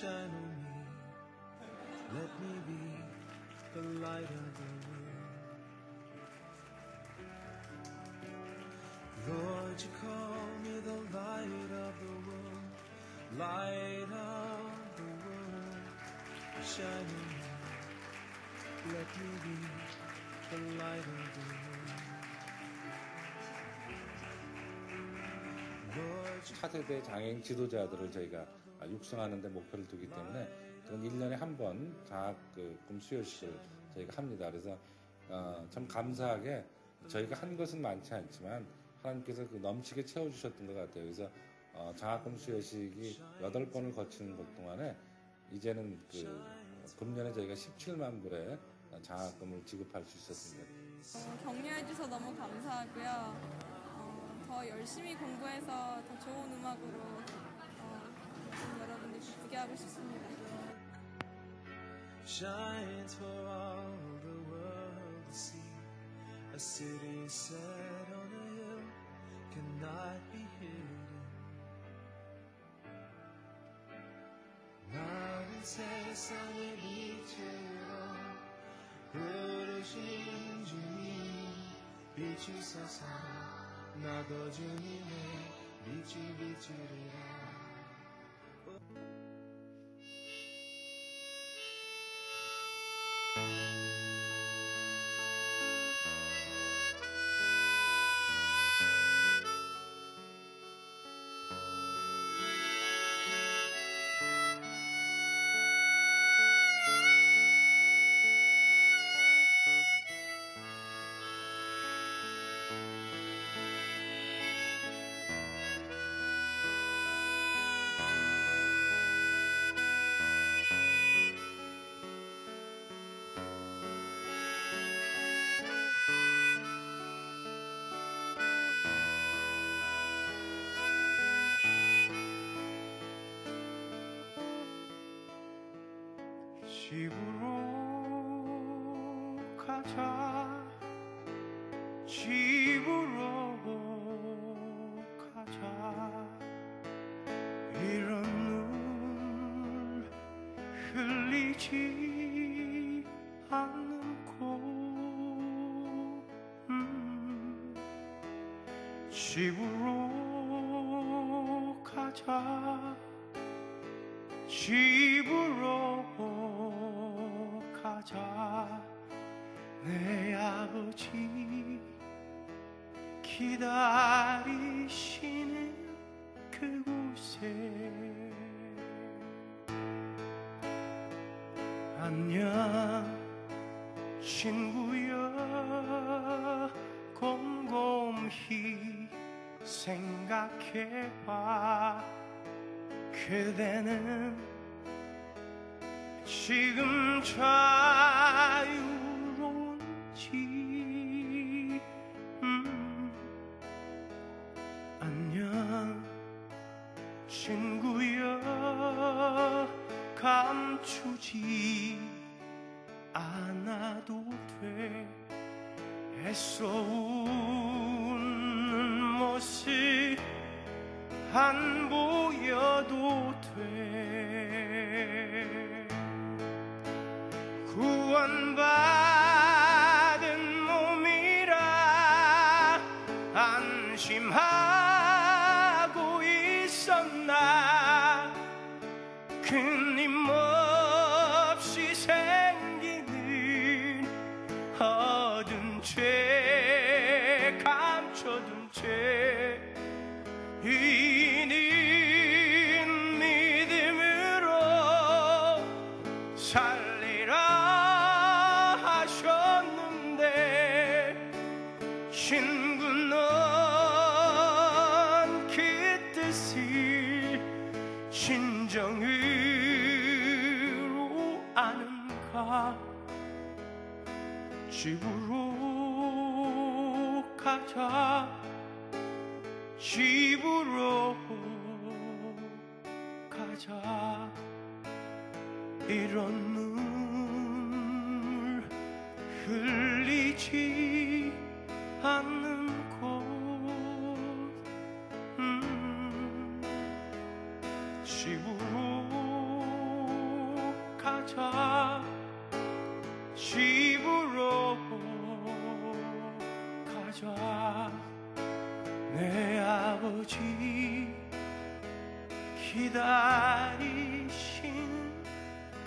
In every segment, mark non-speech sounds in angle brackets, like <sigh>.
shine on me. Let me be the light of the world. Lord, you call me the light of the world, light of the world, shine on me. Let me be the light of the world. 차세대 장애인 지도자들을 저희가 육성하는 데 목표를 두기 때문에 그건 1년에 한번 장학 그 꿈 수요식을 저희가 합니다. 그래서 어, 참 감사하게 저희가 한 것은 많지 않지만 하나님께서 그 넘치게 채워주셨던 것 같아요. 그래서 어, 장학금 수여식이 8번을 거치는 것 동안에 이제는 그 어, 금년에 저희가 17만 불의 장학금을 지급할 수 있었습니다. 어, 격려해 주셔서 너무 감사하고요. 어, 더 열심히 공부해서 더 좋은 음악으로 어, 여러분들 기쁘게 하고 싶습니다. shines for all the world to see. A city set on a hill cannot be hidden. 나는 세상의 빛으로 부르신 주 집으로 가자. 집으로 가자. 이런 눈물 흘리지 않고 음, 집으로 가자. 집으로 그대는 지금 자유로운지 음, 안녕. 친구여 감추지 않아도 돼. 애써 웃는 모습 안 보여도 돼. 구원받 집으로 가자. 이런 아버지 기다리신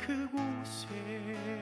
그곳에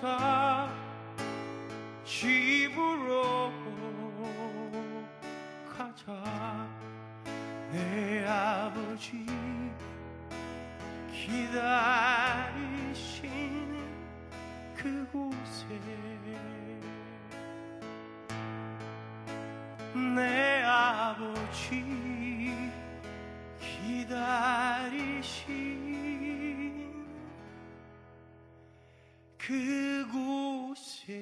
가자 집으로 가자. 내 아버지 기다리신 그곳에 내 아버지 기다리신 그곳에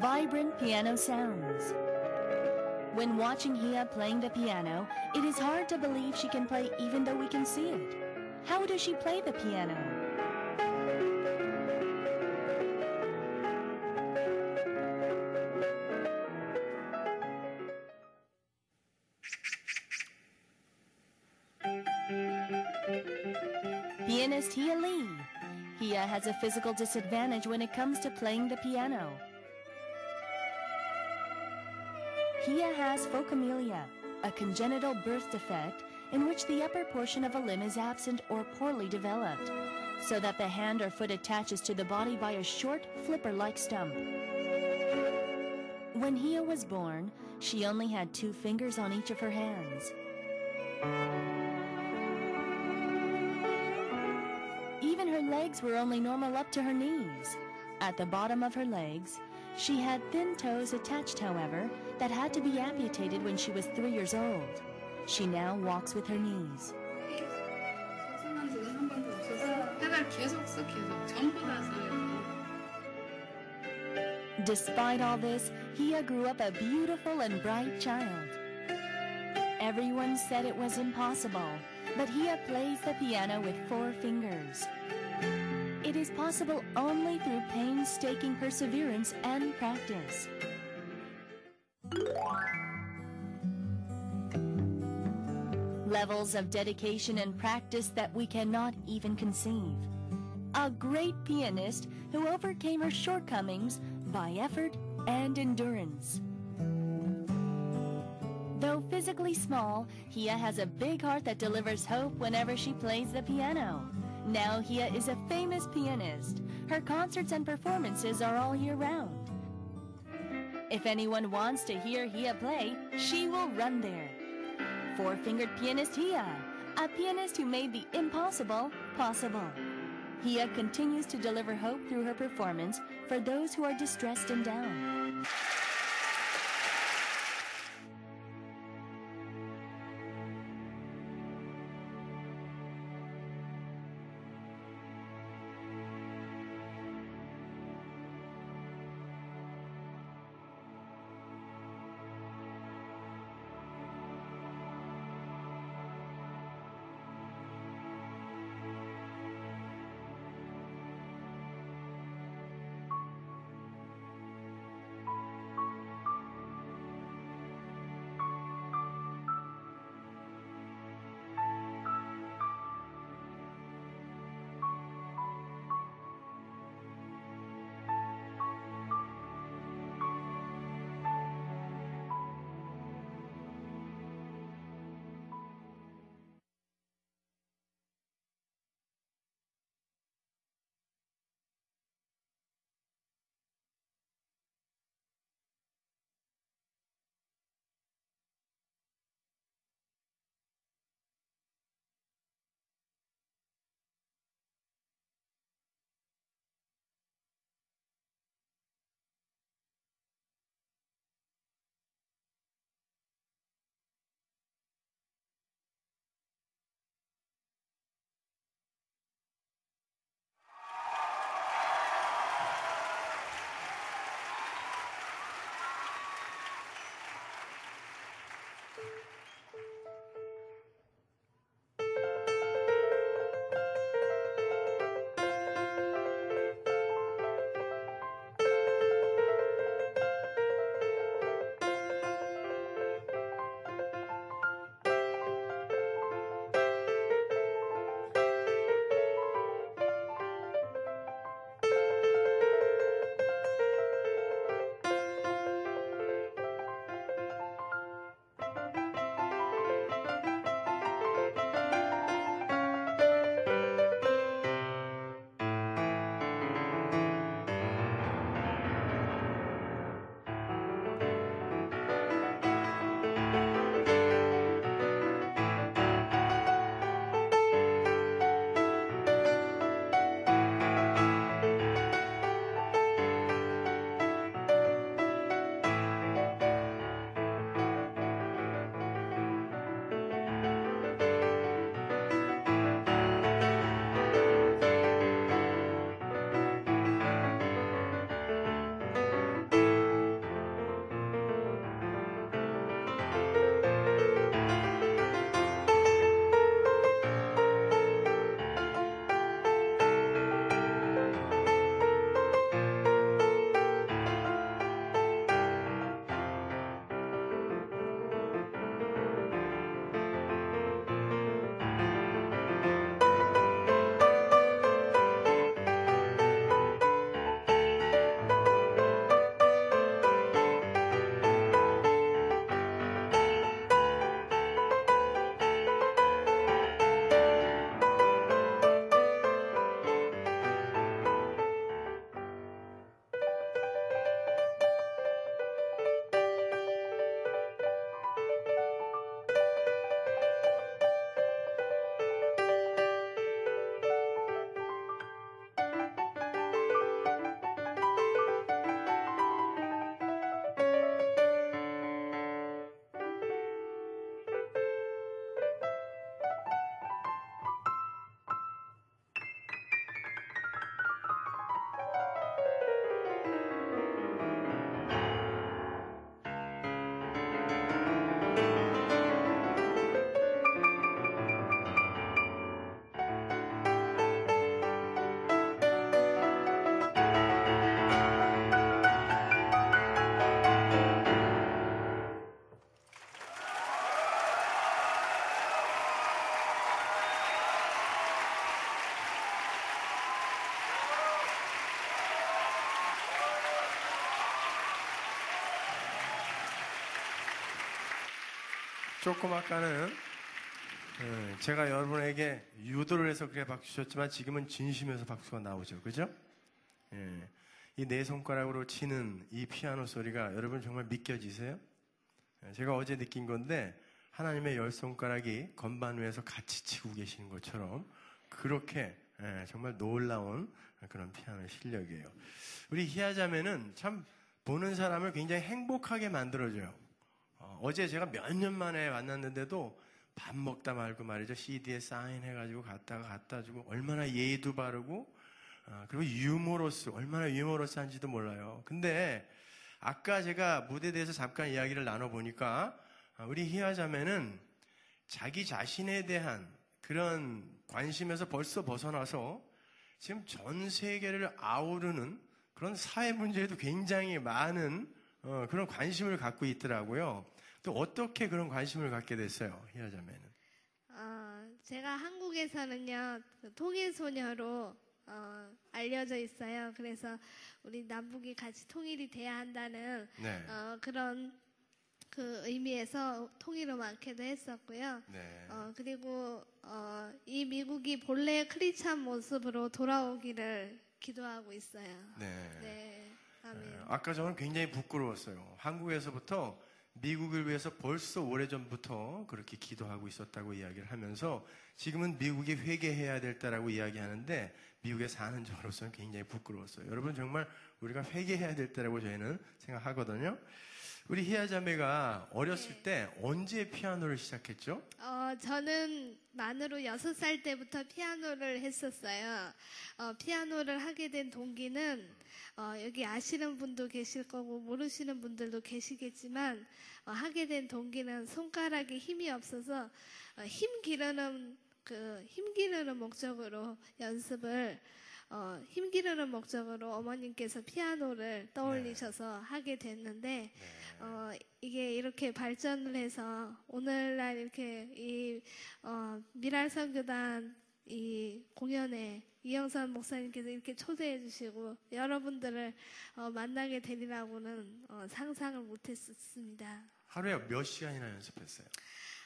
Vibrant piano sounds. When watching Hia playing the piano, it is hard to believe she can play even though we can see it. How does she play the piano? Pianist Hia Lee. Hia has a physical disadvantage when it comes to playing the piano. Hia has phocomelia, a congenital birth defect in which the upper portion of a limb is absent or poorly developed, so that the hand or foot attaches to the body by a short, flipper-like stump. When Hia was born, she only had two fingers on each of her hands. Even her legs were only normal up to her knees. At the bottom of her legs, she had thin toes attached, however, that had to be amputated when she was three years old. She now walks with her knees. Despite all this, Hia grew up a beautiful and bright child. Everyone said it was impossible, but Hia plays the piano with four fingers. It is possible only through painstaking perseverance and practice. Levels of dedication and practice that we cannot even conceive. A great pianist who overcame her shortcomings by effort and endurance. Though physically small, Hia has a big heart that delivers hope whenever she plays the piano. Now Hia is a famous pianist. Her concerts and performances are all year round. If anyone wants to hear Hia play, she will run there. Four fingered pianist Hia, a pianist who made the impossible possible. Hia continues to deliver hope through her performance for those who are distressed and down. 조금 아까는 예, 제가 여러분에게 유도를 해서 그래 박수 주셨지만 지금은 진심에서 박수가 나오죠. 그죠? 예. 이네 손가락으로 치는 이 피아노 소리가 여러분 정말 믿겨지세요? 예, 제가 어제 느낀 건데 하나님의 열 손가락이 건반 위에서 같이 치고 계시는 것처럼 그렇게 예, 정말 놀라운 그런 피아노 실력이에요. 우리 희야자매는 참 보는 사람을 굉장히 행복하게 만들어줘요. 어, 제 제가 몇 년 만에 만났는데도 밥 먹다 말고 말이죠. CD에 사인해가지고 갖다가 갖다 주고 얼마나 예의도 바르고 어, 그리고 유머러스 얼마나 유머러스한지도 몰라요. 근데 아까 제가 무대에 대해서 잠깐 이야기를 나눠보니까 아, 우리 희화자매는 자기 자신에 대한 그런 관심에서 벌써 벗어나서 지금 전 세계를 아우르는 그런 사회 문제에도 굉장히 많은 어, 그런 관심을 갖고 있더라고요. 또 어떻게 그런 관심을 갖게 됐어요, 희화자매는? 어, 제가 한국에서는요, 그 통일소녀로 어, 알려져 있어요. 그래서 우리 남북이 같이 통일이 돼야 한다는 네. 어, 그런 그 의미에서 통일음악회도 했었고요. 네. 어, 그리고 어, 이 미국이 본래의 크리스찬 모습으로 돌아오기를 기도하고 있어요. 네. 네, 아멘. 네, 아까 저는 굉장히 부끄러웠어요. 한국에서부터 미국을 위해서 벌써 오래전부터 그렇게 기도하고 있었다고 이야기를 하면서 지금은 미국이 회개해야 될 때라고 이야기하는데 미국에 사는 저로서는 굉장히 부끄러웠어요. 여러분 정말 우리가 회개해야 될 때라고 저희는 생각하거든요. 우리 희아 자매가 어렸을 네. 때 언제 피아노를 시작했죠? 어, 저는 만으로 여섯 살 때부터 피아노를 했었어요. 어, 피아노를 하게 된 동기는 어, 여기 아시는 분도 계실 거고 모르시는 분들도 계시겠지만 어, 하게 된 동기는 손가락에 힘이 없어서 어, 힘 기르는 그 힘 기르는 목적으로 연습을 어, 힘 기르는 목적으로 어머님께서 피아노를 떠올리셔서 하게 됐는데 어, 이게 이렇게 발전을 해서 오늘날 이렇게 이 어, 미랄선교단 이 공연에 이영선 목사님께서 이렇게 초대해 주시고 여러분들을 어, 만나게 되리라고는 어, 상상을 못했었습니다. 하루에 몇 시간이나 연습했어요?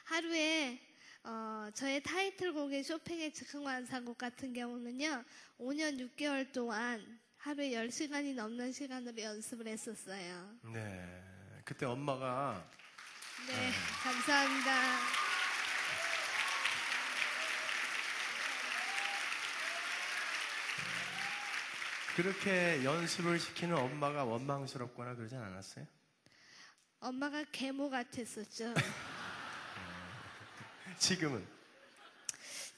하루에 어, 저의 타이틀곡인 쇼팽의 즉흥완상곡 같은 경우는요, 5년 6개월 동안 하루에 10시간이 넘는 시간으로 연습을 했었어요. 네. 그때 엄마가 네, 감사합니다. 그렇게 연습을 시키는 엄마가 원망스럽거나 그러진 않았어요? 엄마가 계모 같았었죠. <laughs> 지금은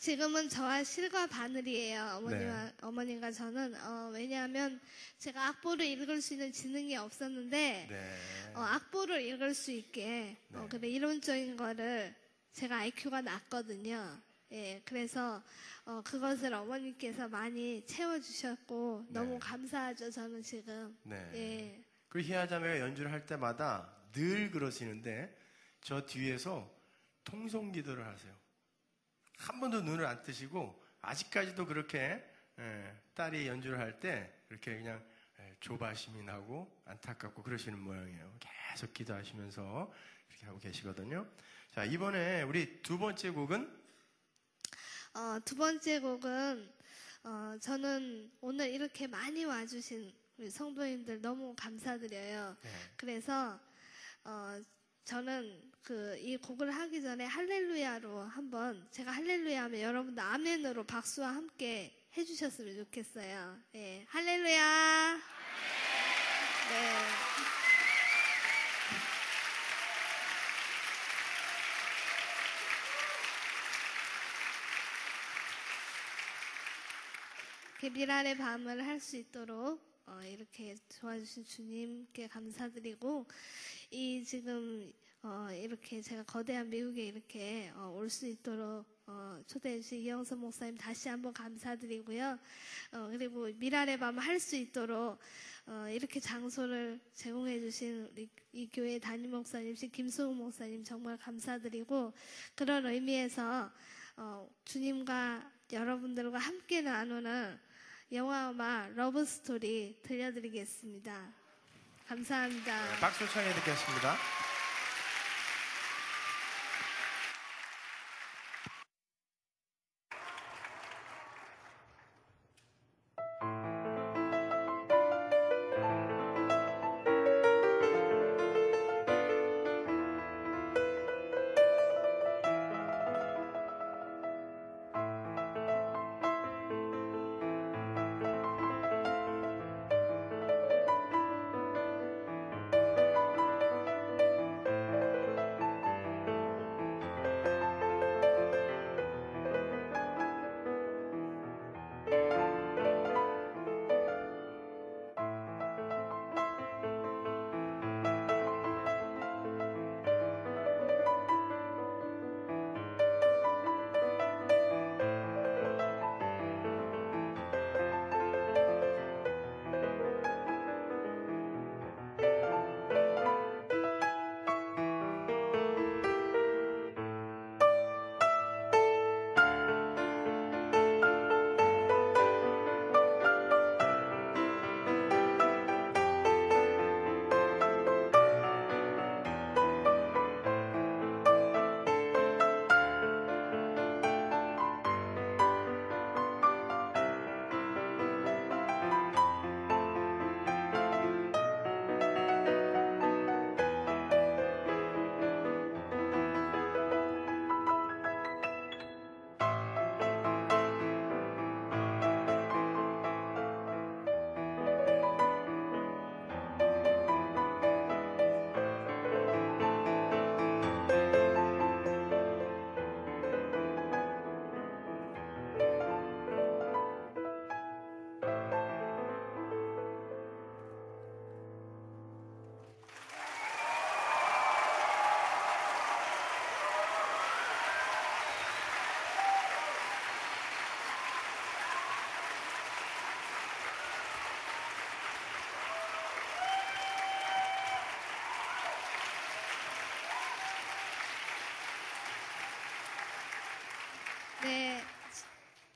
지금은 저와 실과 바늘이에요. 어머니와 어머님과 저는 어, 왜냐하면 제가 악보를 읽을 수 있는 지능이 없었는데 네. 어, 악보를 읽을 수 있게 어, 네. 그래 이론적인 거를 제가 IQ가 낮거든요. 예, 그래서 어, 그것을 어머니께서 많이 채워주셨고 너무 네. 감사하죠. 저는 지금 네. 예, 그 희아자매가 연주를 할 때마다 늘 그러시는데 저 뒤에서 통성 기도를 하세요. 한 번도 눈을 안 뜨시고 아직까지도 그렇게 예, 딸이 연주를 할 때 이렇게 그냥 예, 조바심이 나고 안타깝고 그러시는 모양이에요. 계속 기도하시면서 이렇게 하고 계시거든요. 자 이번에 우리 두 번째 곡은 어, 두 번째 곡은 어, 저는 오늘 이렇게 많이 와주신 우리 성도님들 너무 감사드려요. 네. 그래서 어, 저는 그 이 곡을 하기 전에 할렐루야로 한번 제가 할렐루야 하면 여러분들 아멘으로 박수와 함께 해주셨으면 좋겠어요. 예, 할렐루야. 네. 이렇게 미랄의 밤을 할 수 있도록 어, 이렇게 도와주신 주님께 감사드리고 이 지금 어, 이렇게 제가 거대한 미국에 이렇게 어, 올 수 있도록 어, 초대해 주신 이영선 목사님 다시 한번 감사드리고요. 어, 그리고 밀알의 밤 할 수 있도록 어, 이렇게 장소를 제공해 주신 우리 이 교회 담임 목사님이신 김수호 목사님 정말 감사드리고 그런 의미에서 어, 주님과 여러분들과 함께 나누는 영화 Love Story 들려드리겠습니다. 감사합니다. 네, 박수 청해 듣겠습니다.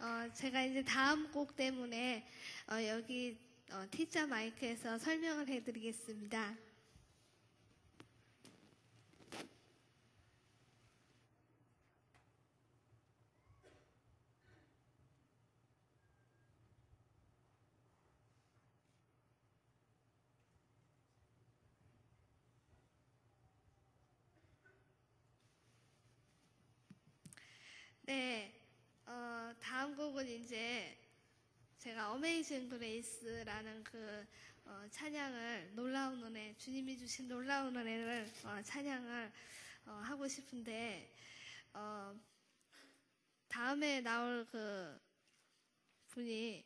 어, 제가 이제 다음 곡 때문에 어, 여기 어, T자 마이크에서 설명을 해드리겠습니다. 네, 어, 다음 곡은 이제 제가 어메이징 그레이스라는 그 어, 찬양을 놀라운 은혜, 주님이 주신 놀라운 은혜를 어, 찬양을 어, 하고 싶은데 어, 다음에 나올 그 분이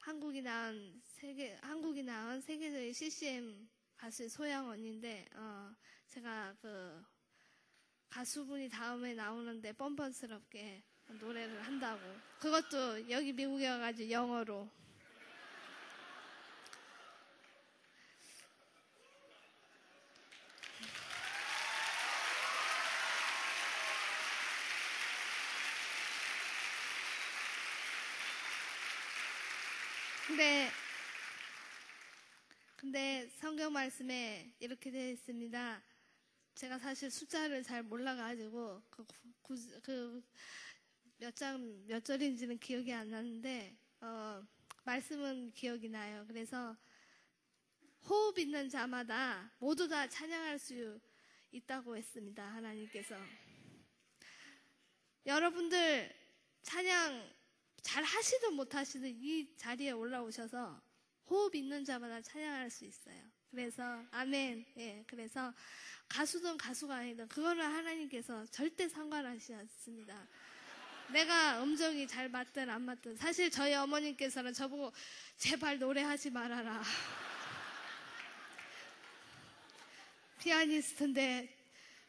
한국이 나온 세계 한국이 나온 세계적인 CCM 가수 소양 언니인데 어, 제가 그 가수분이 다음에 나오는데 뻔뻔스럽게 노래를 한다고. 그것도 여기 미국에 와가지고 영어로. 근데 근데 성경 말씀에 이렇게 되어 있습니다. 제가 사실 숫자를 잘 몰라가지고 그 몇 장 몇 절인지는 기억이 안 나는데 어, 말씀은 기억이 나요. 그래서 호흡 있는 자마다 모두 다 찬양할 수 있다고 했습니다. 하나님께서 여러분들 찬양 잘 하시든 못 하시든 이 자리에 올라오셔서 호흡 있는 자마다 찬양할 수 있어요. 그래서 아멘. 예, 그래서 가수든 가수가 아니든 그거는 하나님께서 절대 상관하시지 않습니다. 내가 음정이 잘 맞든 안 맞든 사실 저희 어머님께서는 저보고 제발 노래하지 말아라. <laughs> 피아니스트인데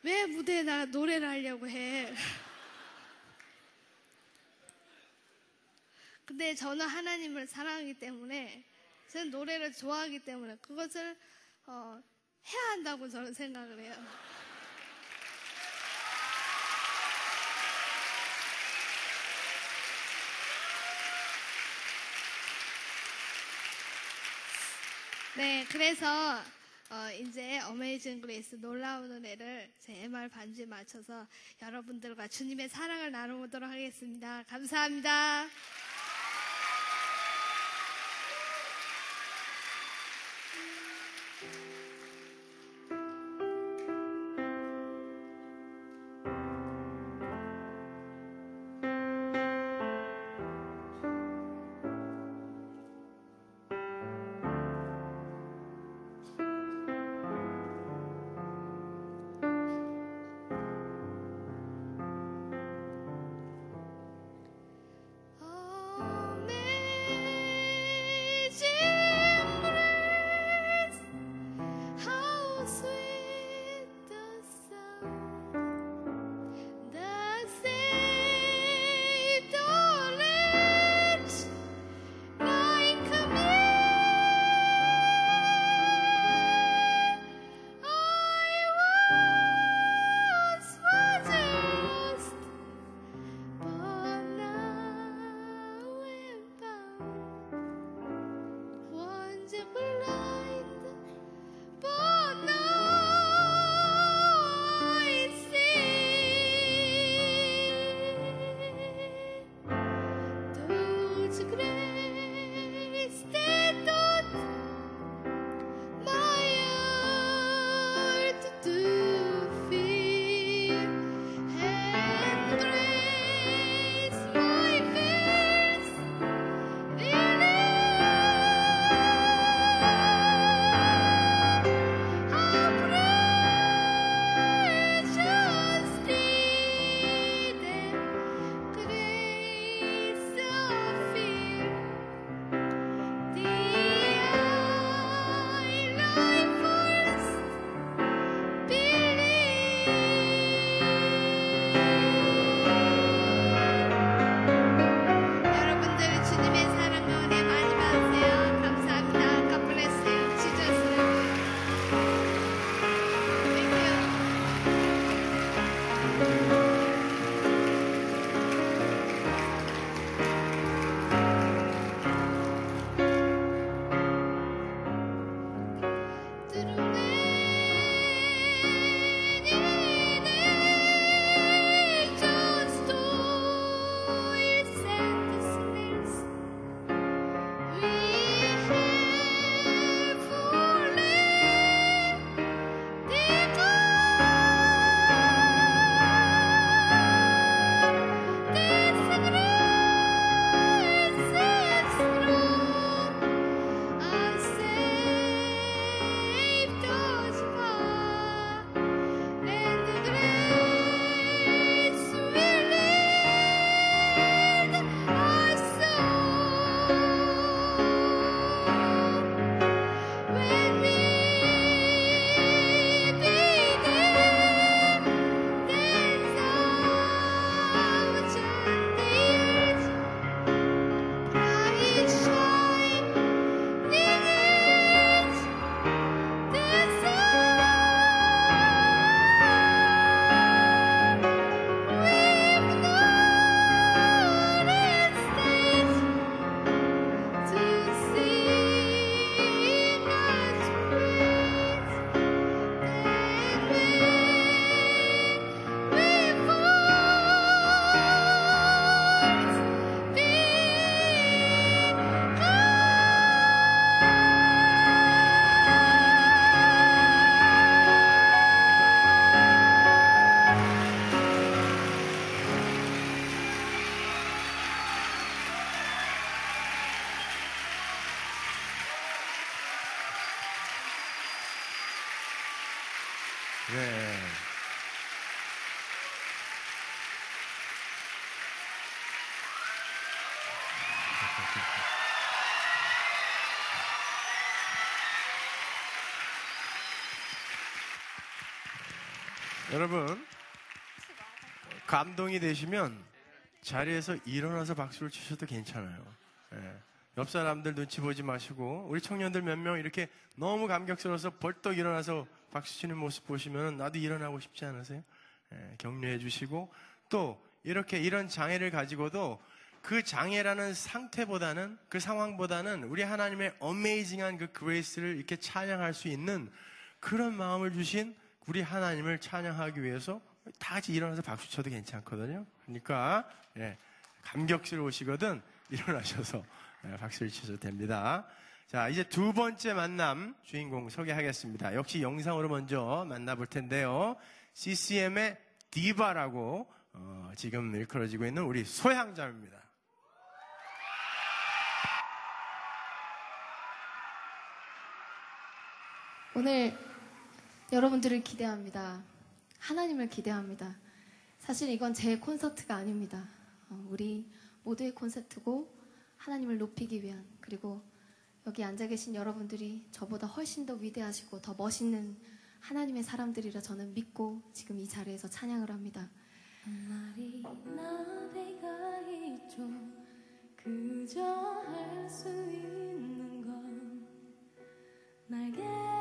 왜 무대에 나 노래를 하려고 해? <laughs> 근데 저는 하나님을 사랑하기 때문에 저는 노래를 좋아하기 때문에 그것을 어, 해야 한다고 저는 생각을 해요. 네, 그래서 어, 이제 Amazing Grace 놀라운 은혜를 제 MR 반주에 맞춰서 여러분들과 주님의 사랑을 나눠보도록 하겠습니다. 감사합니다. 여러분, 감동이 되시면 자리에서 일어나서 박수를 치셔도 괜찮아요. 예. 옆 사람들 눈치 보지 마시고 우리 청년들 몇 명 이렇게 너무 감격스러워서 벌떡 일어나서 박수 치는 모습 보시면 나도 일어나고 싶지 않으세요? 예, 격려해 주시고 또 이렇게 이런 장애를 가지고도 그 장애라는 상태보다는 그 상황보다는 우리 하나님의 어메이징한 그 그레이스를 이렇게 찬양할 수 있는 그런 마음을 주신 우리 하나님을 찬양하기 위해서 다 같이 일어나서 박수 쳐도 괜찮거든요. 그러니까 예, 감격스러우시거든 일어나셔서 예, 박수를 치셔도 됩니다. 자, 이제 두 번째 만남 주인공 소개하겠습니다. 역시 영상으로 먼저 만나볼 텐데요. CCM의 디바라고 어, 지금 일컬어지고 있는 우리 소향자입니다. 오늘 여러분들을 기대합니다. 하나님을 기대합니다. 사실 이건 제 콘서트가 아닙니다. 어, 우리 모두의 콘서트고 하나님을 높이기 위한 그리고 여기 앉아 계신 여러분들이 저보다 훨씬 더 위대하시고 더 멋있는 하나님의 사람들이라 저는 믿고 지금 이 자리에서 찬양을 합니다. 한 마리 나비가 있죠 그저 할 수 있는 건 날갯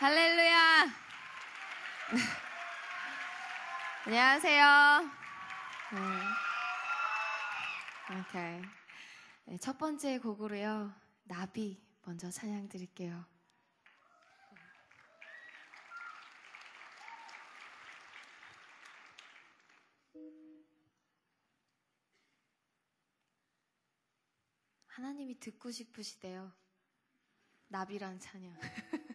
할렐루야. <laughs> 안녕하세요. 네. 오케이. 네, 첫 번째 곡으로요. 나비 먼저 찬양 드릴게요. 하나님이 듣고 싶으시대요. 나비란 찬양. <laughs>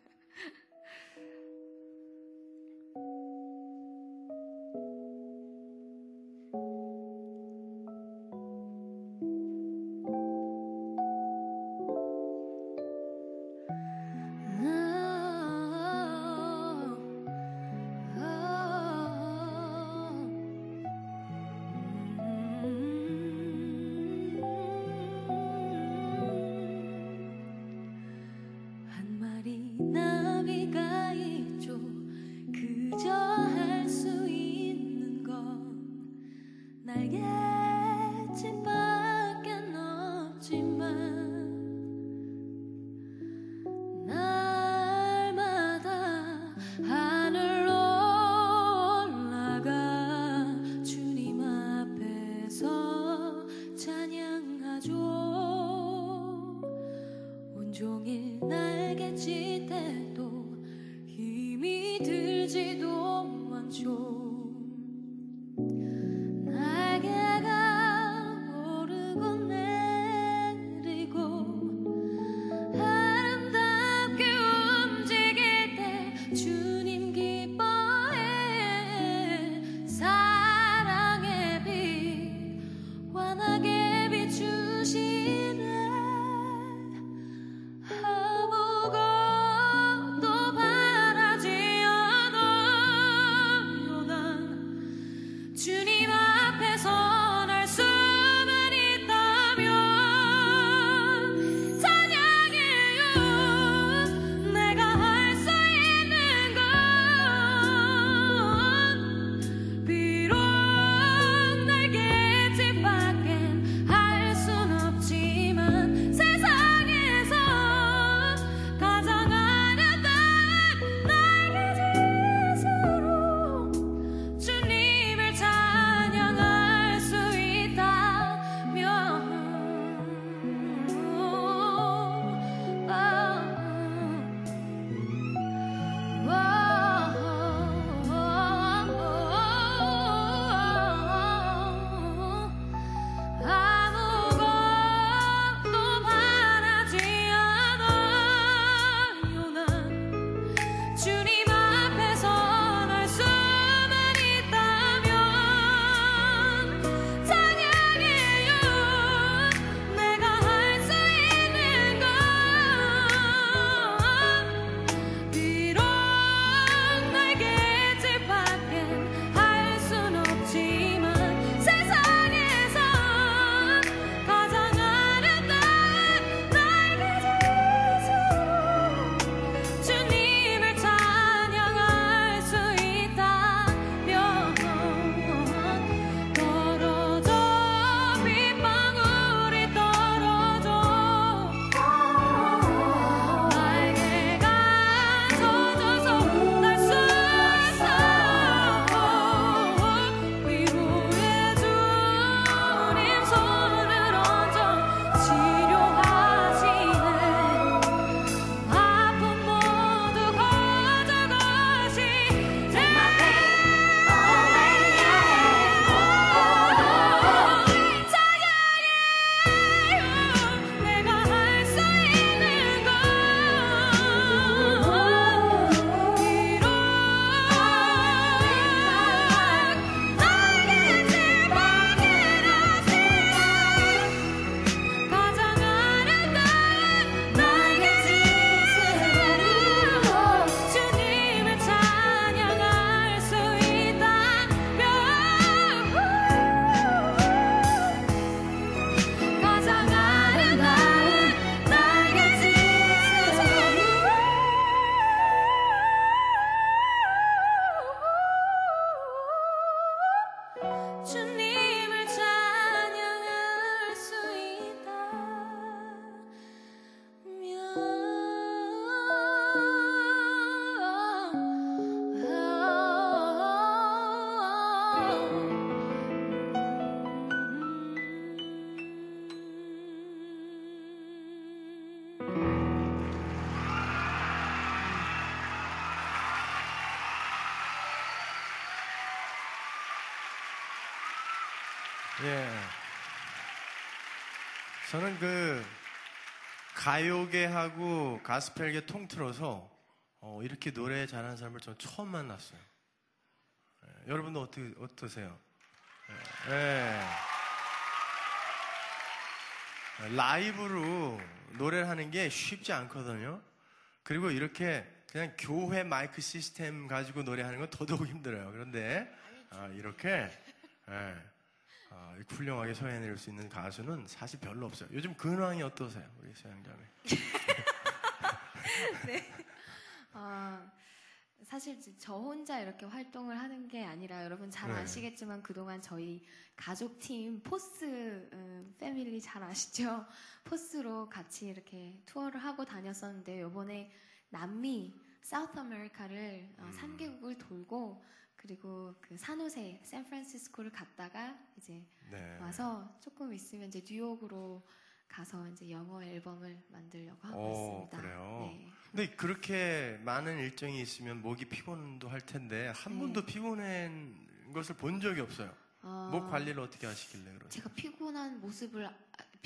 예. 저는 그 가요계하고 가스펠계 통틀어서 어, 이렇게 노래 잘하는 사람을 전 처음 만났어요. 예, 여러분도 어떻게 어떠세요? 예. 예. 라이브로 노래를 하는 게 쉽지 않거든요. 그리고 이렇게 그냥 교회 마이크 시스템 가지고 노래하는 건 더더욱 힘들어요. 그런데 아, 이렇게 예. 아, 훌륭하게 소해낼 수 있는 가수는 사실 별로 없어요. 요즘 근황이 어떠세요, 우리 소양자매? <laughs> 네. 어, 사실 저 혼자 이렇게 활동을 하는 게 아니라 여러분 잘 네. 아시겠지만 그동안 저희 가족팀 포스 음, 패밀리 잘 아시죠? 포스로 같이 이렇게 투어를 하고 다녔었는데 요번에 남미 사우스 아메리카를 어, 3개국을 돌고 그리고 그 산호세 샌프란시스코를 갔다가 이제 네. 와서 조금 있으면 이제 뉴욕으로 가서 이제 영어 앨범을 만들려고 하고 어, 있습니다. 그래요? 네. 근데 그렇게 많은 일정이 있으면 목이 피곤도 할 텐데 한 네. 번도 피곤한 것을 본 적이 없어요. 어, 목 관리를 어떻게 하시길래 그러죠? 제가 피곤한 모습을 아,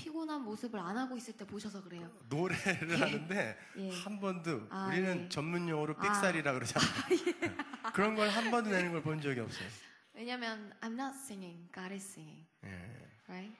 피곤한 모습을 안 하고 있을 때 보셔서 그래요. 노래를 하는데 예. 한 번도 아, 우리는 예. 전문 용어로 아. 삑살이라 그러잖아요. <laughs> <laughs> 그런 걸 한 번도 내는 걸 본 적이 없어요. 왜냐면 I'm not singing, God is singing, 예. right?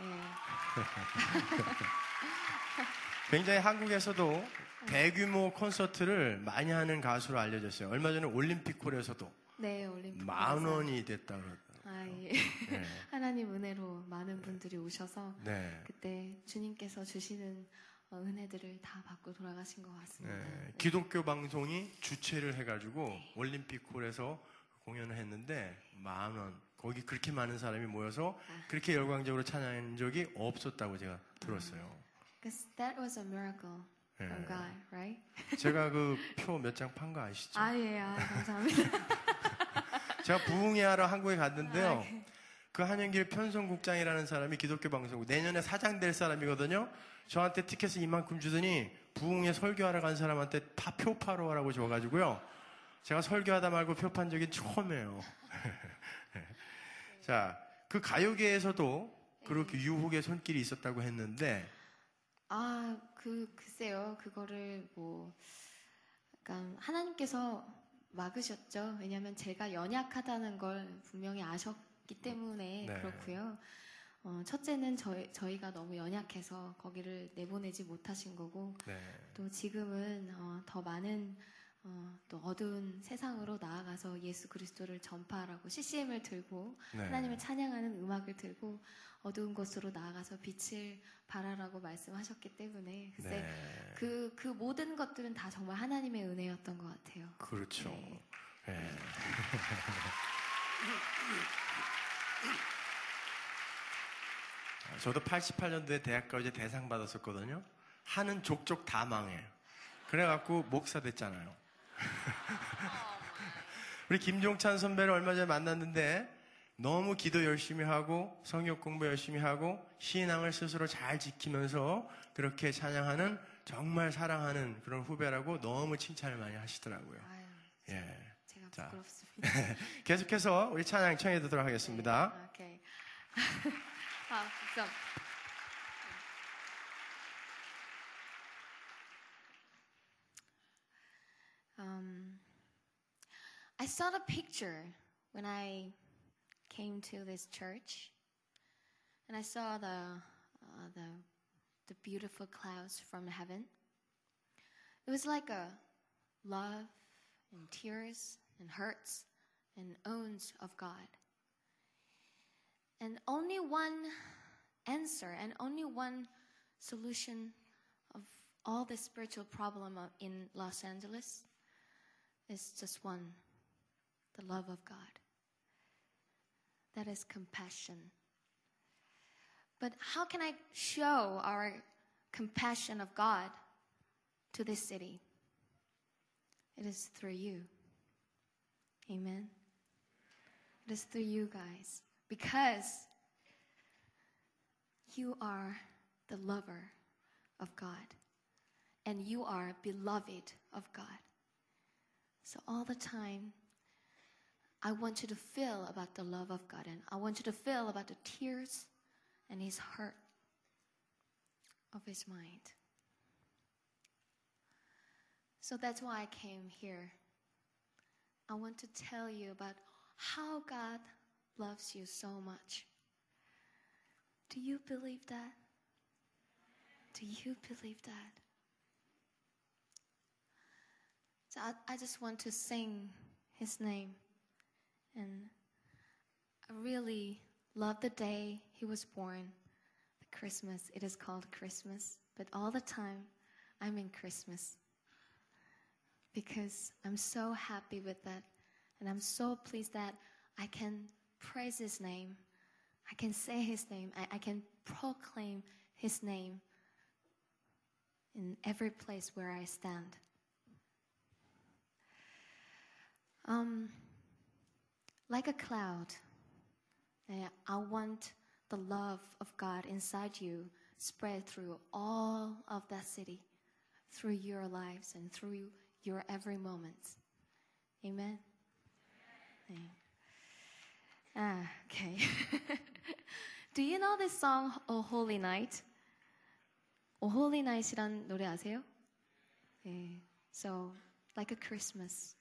예. <laughs> 굉장히 한국에서도 대규모 콘서트를 많이 하는 가수로 알려졌어요. 얼마 전에 올림픽홀에서도 네, 올림픽. 만 원이 됐다 그러더라고요. 아, 예. <laughs> 네. 하나님 은혜로 많은 분들이 오셔서 네. 그때 주님께서 주시는 어, 은혜들을 다 받고 돌아가신 것 같습니다. 네, 기독교 방송이 주최를 해가지고 올림픽홀에서 공연을 했는데 만 원. 거기 그렇게 많은 사람이 모여서 그렇게 열광적으로 찬양한 적이 없었다고 제가 들었어요. Because that was a miracle from 예. God, right? 제가 그 표 몇 장 판 거 아시죠? 아, 예, 아, 감사합니다. <laughs> 제가 부흥회 하러 한국에 갔는데요. 아, 네. 그 한영길 편성국장이라는 사람이 기독교 방송국 내년에 사장 될 사람이거든요. 저한테 티켓을 이만큼 주더니 부흥회 설교하러 간 사람한테 파, 표 파러 오라고 줘가지고요. 제가 설교하다 말고 표판 적이 처음이에요. <laughs> 자, 그 가요계에서도 그렇게 유혹의 손길이 있었다고 했는데 아, 그, 글쎄요. 그거를 뭐, 약간 하나님께서 막으셨죠. 왜냐면 제가 연약하다는 걸 분명히 아셨기 때문에 네. 그렇고요. 어, 첫째는 저희, 저희가 너무 연약해서 거기를 내보내지 못하신 거고, 네. 또 지금은 어, 더 많은 어, 또 어두운 세상으로 나아가서 예수 그리스도를 전파하라고 CCM을 들고 네. 하나님을 찬양하는 음악을 들고 어두운 곳으로 나아가서 빛을 발하라고 말씀하셨기 때문에 글쎄 네. 그, 그 모든 것들은 다 정말 하나님의 은혜였던 것 같아요. 그렇죠. 예. <laughs> 저도 88년도에 대학가요제 대상 받았었거든요. 하는 족족 다 망해요. 그래갖고 목사 됐잖아요. <laughs> 우리 김종찬 선배를 얼마 전에 만났는데 너무 기도 열심히 하고 성역 공부 열심히 하고 신앙을 스스로 잘 지키면서 그렇게 찬양하는 정말 사랑하는 그런 후배라고 너무 칭찬을 많이 하시더라고요. 예. 제가 자, 부끄럽습니다. <laughs> 계속해서 우리 찬양 청해 듣도록 하겠습니다. 오케이. <laughs> 아, 그럼. Um, I saw the picture when I came to this church, and I saw the uh, the the beautiful clouds from heaven. It was like a love and tears and hurts and owns of God. And only one answer and only one solution of all the spiritual problem in Los Angeles is just one the love of God. That is compassion. But how can I show our compassion of God to this city? It is through you. Amen. It is through you guys. Because you are the lover of God. And you are beloved of God. So all the time, I want you to feel about the love of God and I want you to feel about the tears and his hurt of his mind. So that's why I came here. I want to tell you about how God loves you so much. Do you believe that? Do you believe that? So I, I just want to sing his name. And I really love the day he was born, the Christmas. It is called Christmas. But all the time, I'm in Christmas. Because I'm so happy with that. And I'm so pleased that I can praise his name. I can say his name. I, I can proclaim his name in every place where I stand. Um, like a cloud, eh, I want the love of God inside you spread through all of that city, through your lives and through your every moment. Amen. 네. Ah, okay. <laughs> Do you know this song, "O Holy Night"? "O Holy Night이란 노래 아세요? 네. So, like a Christmas,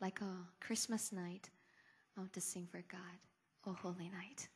like a Christmas night, I want to sing for God, "O Holy Night."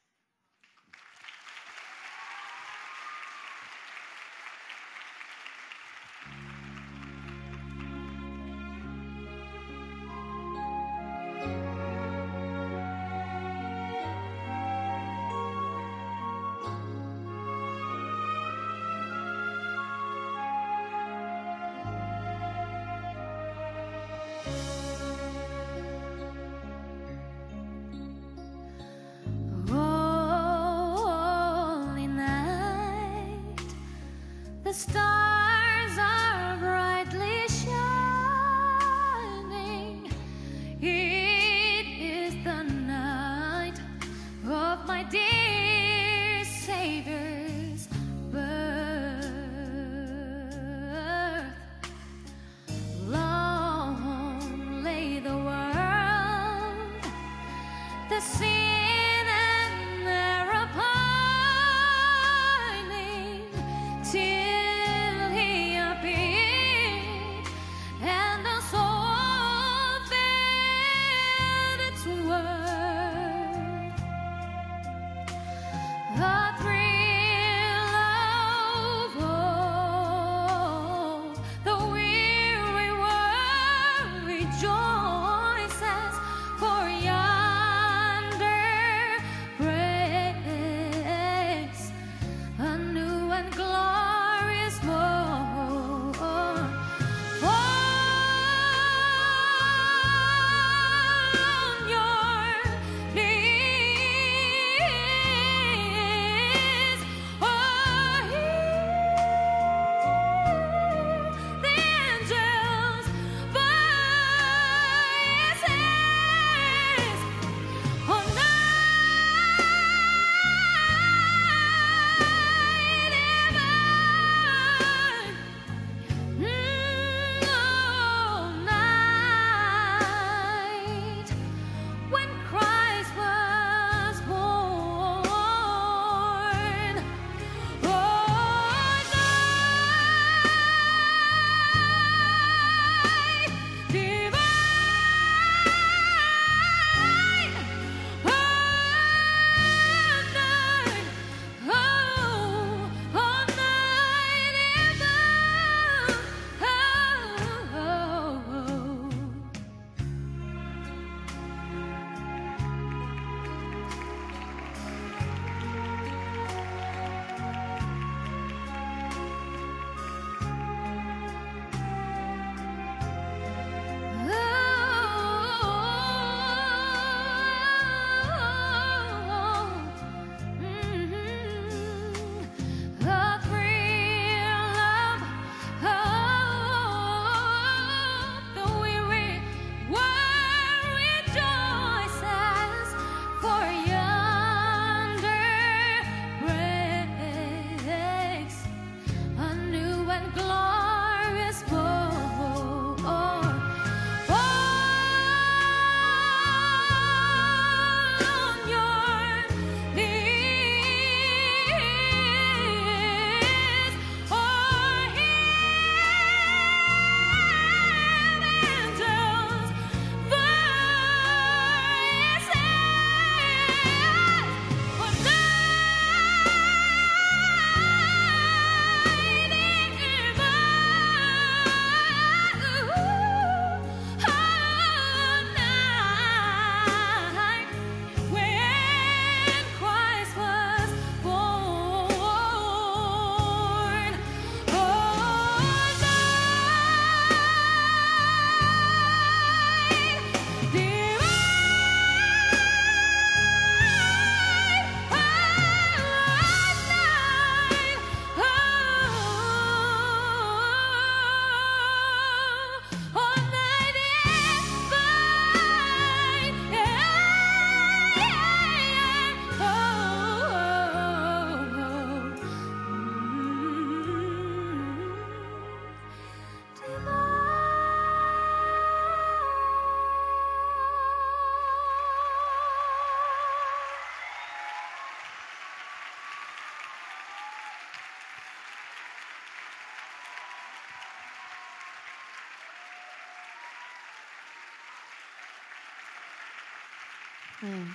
네.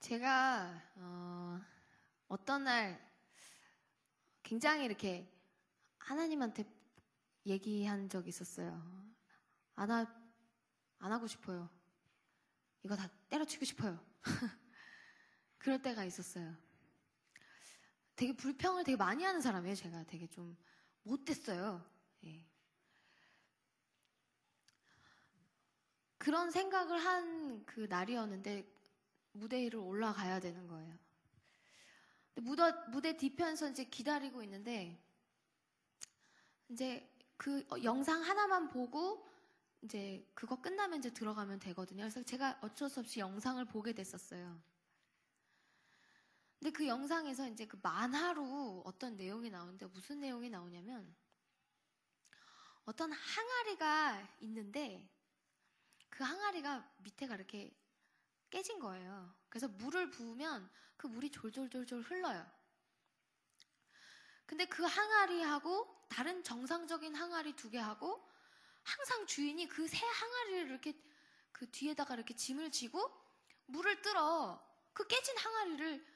제가 어, 어떤 날 굉장히 이렇게 하나님한테 얘기한 적이 있었어요. 안, 하, 안 하고 싶어요. 이거 다 때려치고 싶어요. <laughs> 그럴 때가 있었어요. 되게 불평을 되게 많이 하는 사람이에요. 제가 되게 좀 못됐어요. 예. 그런 생각을 한 그 날이었는데 무대 위로 올라가야 되는 거예요. 무대, 무대 뒤편에서 이제 기다리고 있는데 이제 그 영상 하나만 보고 이제 그거 끝나면 이제 들어가면 되거든요. 그래서 제가 어쩔 수 없이 영상을 보게 됐었어요. 근데 그 영상에서 이제 그 만화로 어떤 내용이 나오는데 무슨 내용이 나오냐면 어떤 항아리가 있는데 그 항아리가 밑에가 이렇게 깨진 거예요. 그래서 물을 부으면 그 물이 졸졸졸졸 흘러요. 근데 그 항아리하고 다른 정상적인 항아리 두 개하고 항상 주인이 그 새 항아리를 이렇게 그 뒤에다가 이렇게 짐을 지고 물을 들어 그 깨진 항아리를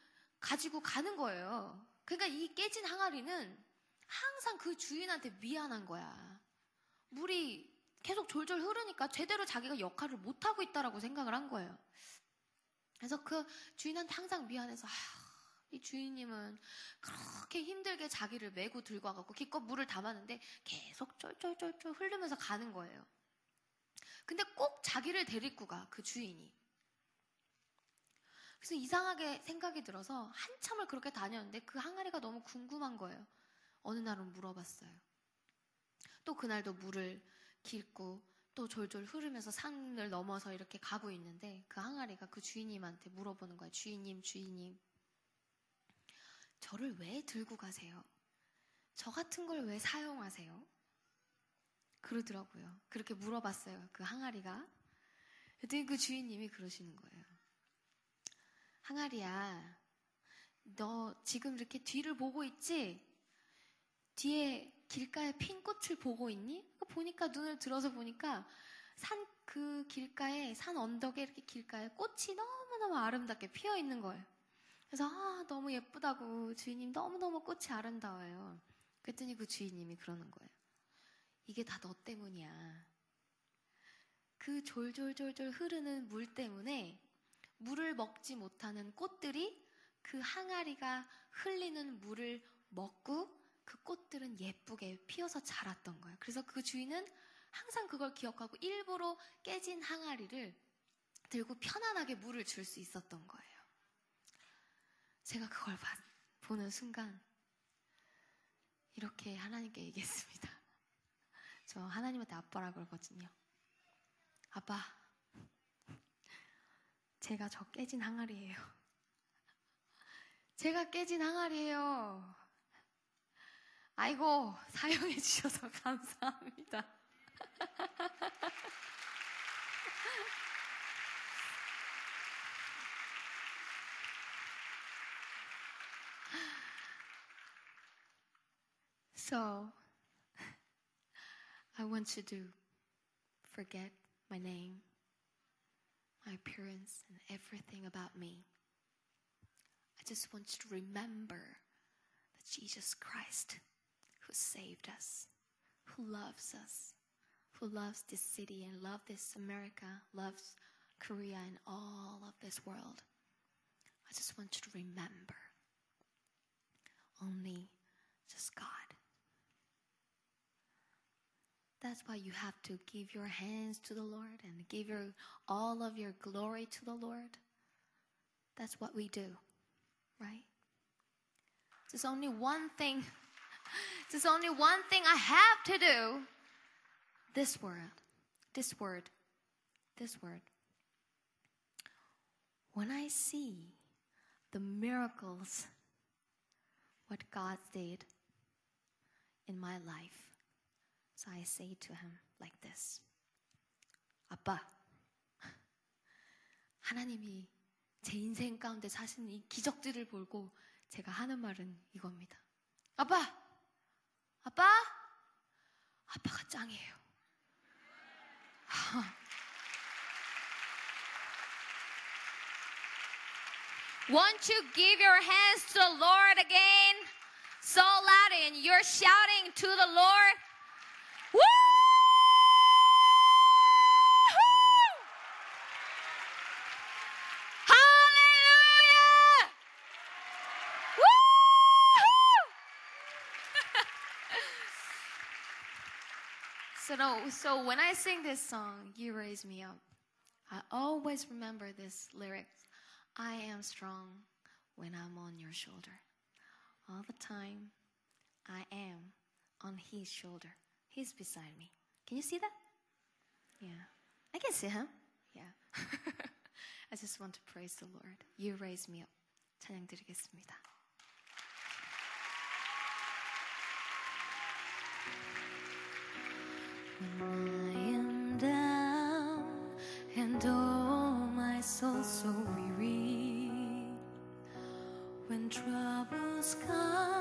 가지고 가는 거예요. 그러니까 이 깨진 항아리는 항상 그 주인한테 미안한 거야. 물이 계속 졸졸 흐르니까 제대로 자기가 역할을 못하고 있다라고 생각을 한 거예요. 그래서 그 주인한테 항상 미안해서, 아, 이 주인님은 그렇게 힘들게 자기를 메고 들고 와갖고 기껏 물을 담았는데 계속 쫄쫄쫄쫄 흐르면서 가는 거예요. 근데 꼭 자기를 데리고 가, 그 주인이. 그래서 이상하게 생각이 들어서 한참을 그렇게 다녔는데 그 항아리가 너무 궁금한 거예요. 어느 날은 물어봤어요. 또 그날도 물을 깃고 또 졸졸 흐르면서 산을 넘어서 이렇게 가고 있는데 그 항아리가 그 주인님한테 물어보는 거예요. 주인님, 주인님. 저를 왜 들고 가세요? 저 같은 걸 왜 사용하세요? 그러더라고요. 그렇게 물어봤어요. 그 항아리가. 그랬더니 그 주인님이 그러시는 거예요. 항아리야, 너 지금 이렇게 뒤를 보고 있지? 뒤에 길가에 핀 꽃을 보고 있니? 보니까 눈을 들어서 보니까 산 그 길가에 산 언덕에 이렇게 길가에 꽃이 너무너무 아름답게 피어 있는 거예요. 그래서 아 너무 예쁘다고 주인님 너무너무 꽃이 아름다워요. 그랬더니 그 주인님이 그러는 거예요. 이게 다 너 때문이야. 그 졸졸졸졸 흐르는 물 때문에 물을 먹지 못하는 꽃들이 그 항아리가 흘리는 물을 먹고 그 꽃들은 예쁘게 피어서 자랐던 거예요. 그래서 그 주인은 항상 그걸 기억하고 일부러 깨진 항아리를 들고 편안하게 물을 줄 수 있었던 거예요. 제가 그걸 봐- 보는 순간 이렇게 하나님께 얘기했습니다. <laughs> 저 하나님한테 아빠라 그러거든요. 아빠, 제가 저 깨진 항아리예요. <laughs> 제가 깨진 항아리예요. 아이고, <laughs> 사용해 주셔서 감사합니다. So, I want you to forget my name, my appearance, and everything about me. I just want you to remember that Jesus Christ, who saved us, who loves us, who loves this city and loves this America, loves Korea and all of this world. I just want you to remember only just God. That's why you have to give your hands to the Lord and give your all of your glory to the Lord. That's what we do, right? There's only one thing. There's only one thing I have to do. This word. This word. This word. When I see the miracles what God did in my life. So I say to him like this. 아빠, 하나님이 제 인생 가운데 사신 이 기적들을 보고 제가 하는 말은 이겁니다. 아빠! 아빠? 아빠가 짱이에요. <laughs> Won't you give your hands to the Lord again? So loud and you're shouting to the Lord. Woo! so, no, so when I sing this song, You Raise Me Up, I always remember this lyric I am strong when I'm on your shoulder. All the time, I am on his shoulder. He's beside me. Can you see that? Yeah. I can see him. Yeah. <laughs> I just want to praise the Lord. You raise me up. 찬양 드리겠습니다. lying down, and oh, my soul so weary when troubles come.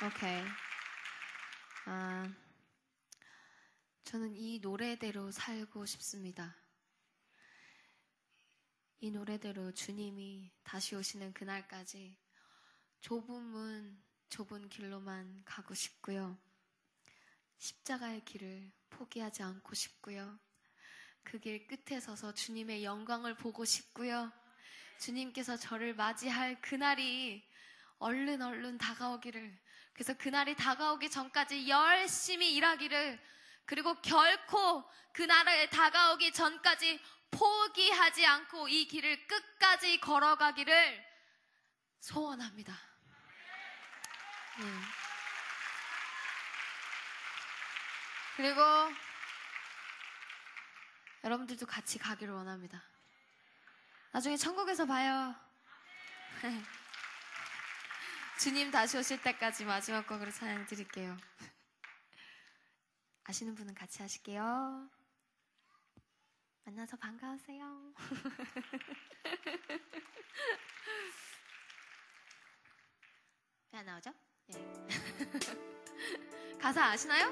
오케이. 아, 저는 이 노래대로 살고 싶습니다. 이 노래대로 주님이 다시 오시는 그날까지 좁은 문, 좁은 길로만 가고 싶고요. 십자가의 길을 포기하지 않고 싶고요. 그 길 끝에 서서 주님의 영광을 보고 싶고요. 주님께서 저를 맞이할 그날이 얼른 얼른 다가오기를 그래서 그날이 다가오기 전까지 열심히 일하기를. 그리고 결코 그날을 다가오기 전까지 포기하지 않고 이 길을 끝까지 걸어가기를 소원합니다. 네. 그리고 여러분들도 같이 가기를 원합니다. 나중에 천국에서 봐요. <laughs> 주님 다시 오실 때까지 마지막 곡으로 찬양 드릴게요. 아시는 분은 같이 하실게요. 만나서 반가우세요. <laughs> 왜 안 나오죠? 예. <laughs> 가사 아시나요?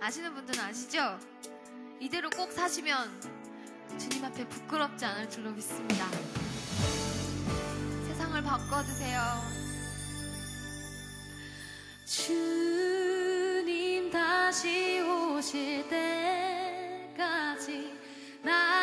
아시는 분들은 아시죠? 이대로 꼭 사시면 주님 앞에 부끄럽지 않을 줄로 믿습니다. 세상을 바꿔주세요. 주님 다시 오실 때까지 나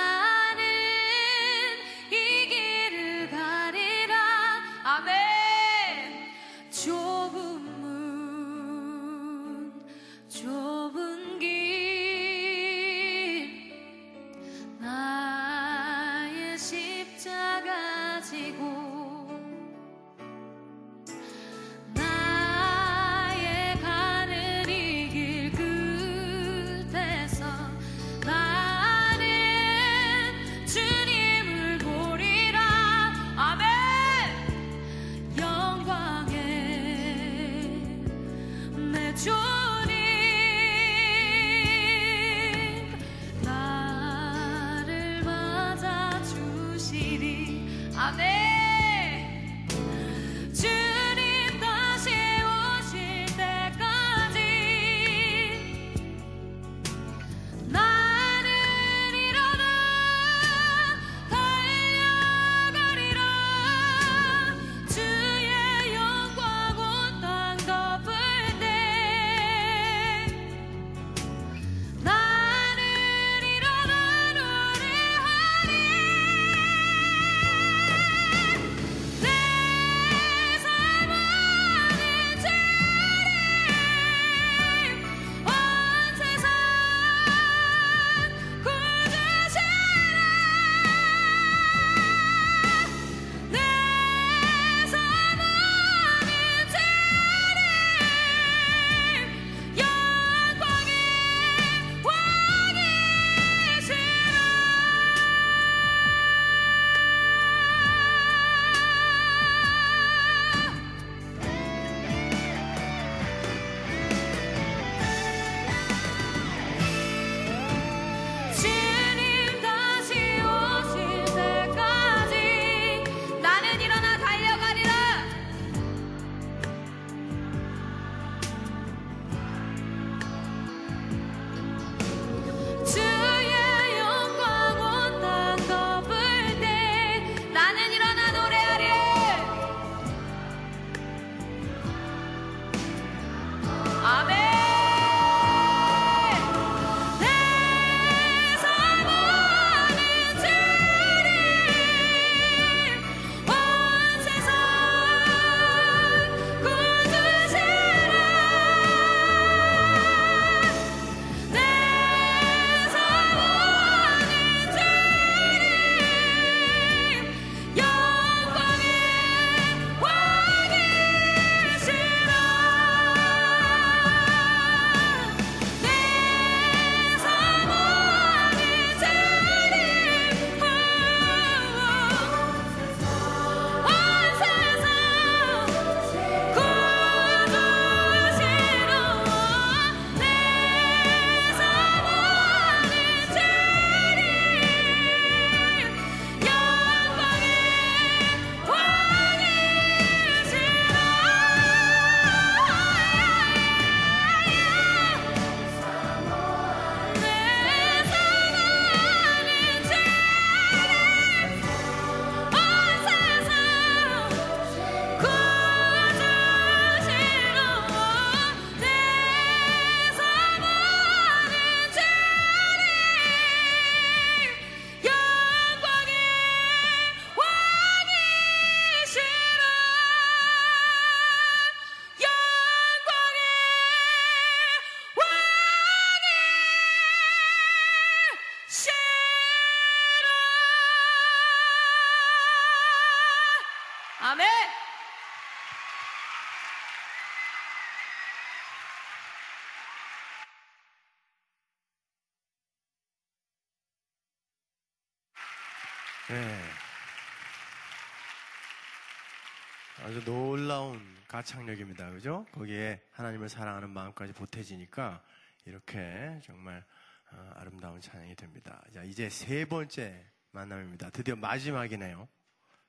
아주 놀라운 가창력입니다. 그죠? 거기에 하나님을 사랑하는 마음까지 보태지니까 이렇게 정말 어, 아름다운 찬양이 됩니다. 자, 이제 세 번째 만남입니다. 드디어 마지막이네요.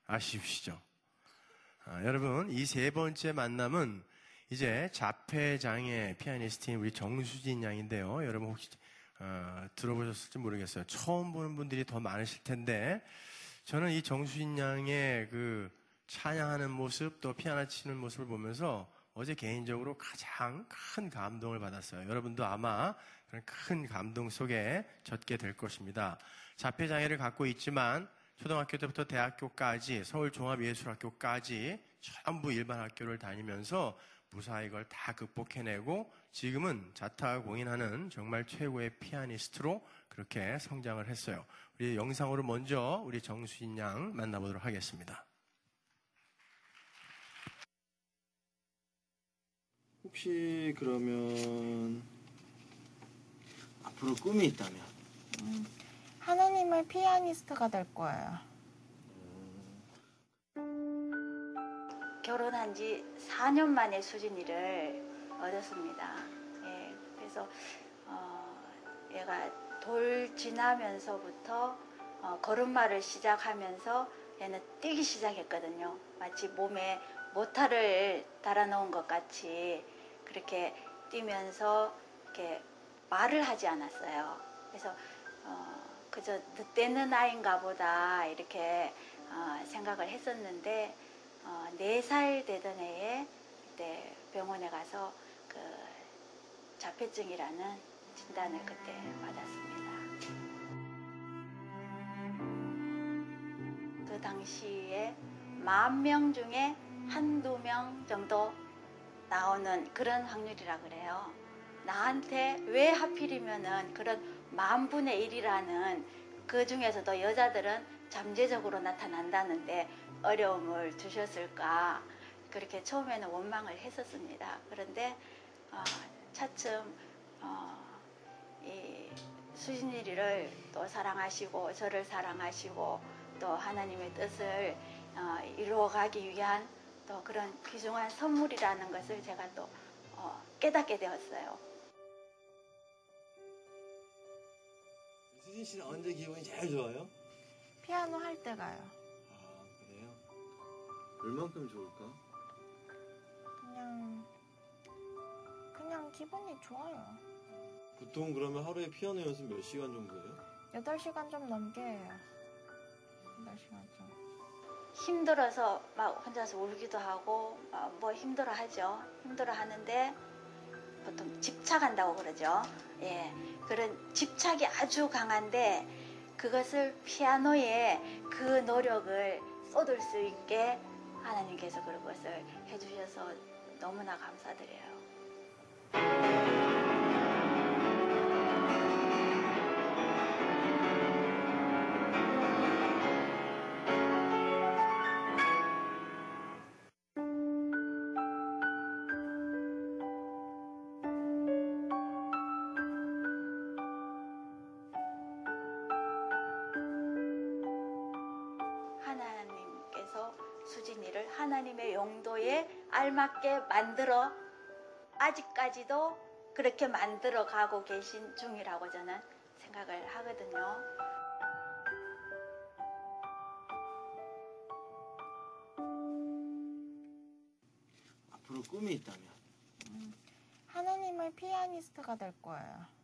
아쉽시죠? 아, 여러분, 이 세 번째 만남은 이제 자폐장애 피아니스트인 우리 정수진 양인데요. 여러분 혹시 어, 들어보셨을지 모르겠어요. 처음 보는 분들이 더 많으실 텐데 저는 이 정수진 양의 그 찬양하는 모습 또 피아노 치는 모습을 보면서 어제 개인적으로 가장 큰 감동을 받았어요. 여러분도 아마 그런 큰 감동 속에 젖게 될 것입니다. 자폐장애를 갖고 있지만 초등학교 때부터 대학교까지 서울종합예술학교까지 전부 일반 학교를 다니면서 무사히 이걸 다 극복해내고 지금은 자타 공인하는 정말 최고의 피아니스트로 그렇게 성장을 했어요. 우리 영상으로 먼저 우리 정수인 양 만나보도록 하겠습니다. 혹시 그러면 앞으로 꿈이 있다면 하나님의 피아니스트가 될 거예요. 결혼한 지 4년 만에 수진이를 얻었습니다. 예, 그래서 어, 얘가 돌 지나면서부터 어, 걸음마를 시작하면서 얘는 뛰기 시작했거든요. 마치 몸에 모타를 달아놓은 것 같이 그렇게 뛰면서 이렇게 말을 하지 않았어요. 그래서 어, 그저 늦대는 아이인가 보다 이렇게 어, 생각을 했었는데 어, 4살 되던 해에 그때 병원에 가서 그 자폐증이라는 진단을 그때 받았습니다. 그 당시에 만 명 중에 한두 명 정도 나오는 그런 확률이라 그래요. 나한테 왜 하필이면은 그런 만분의 일이라는 그 중에서도 여자들은 잠재적으로 나타난다는데 어려움을 주셨을까 그렇게 처음에는 원망을 했었습니다. 그런데 어, 차츰 어, 이 수진이를 또 사랑하시고 저를 사랑하시고 또 하나님의 뜻을 어, 이루어가기 위한 또 그런 귀중한 선물이라는 것을 제가 또 어, 깨닫게 되었어요. 수진 씨는 언제 기분이 제일 좋아요? 피아노 할 때가요. 아 그래요? 얼만큼 좋을까? 그냥 그냥 기분이 좋아요. 보통 그러면 하루에 피아노 연습 몇 시간 정도예요? 8시간 좀 넘게 해요. 8시간 좀. 힘들어서 막 혼자서 울기도 하고 어, 뭐 힘들어 하죠. 힘들어 하는데 보통 집착한다고 그러죠. 예. 그런 집착이 아주 강한데 그것을 피아노에 그 노력을 쏟을 수 있게 하나님께서 그것을 해주셔서 너무나 감사드려요. 용도에 알맞게 만들어 아직까지도 그렇게 만들어 가고 계신 중이라고 저는 생각을 하거든요. 앞으로 꿈이 있다면 하나님의 피아니스트가 될 거예요.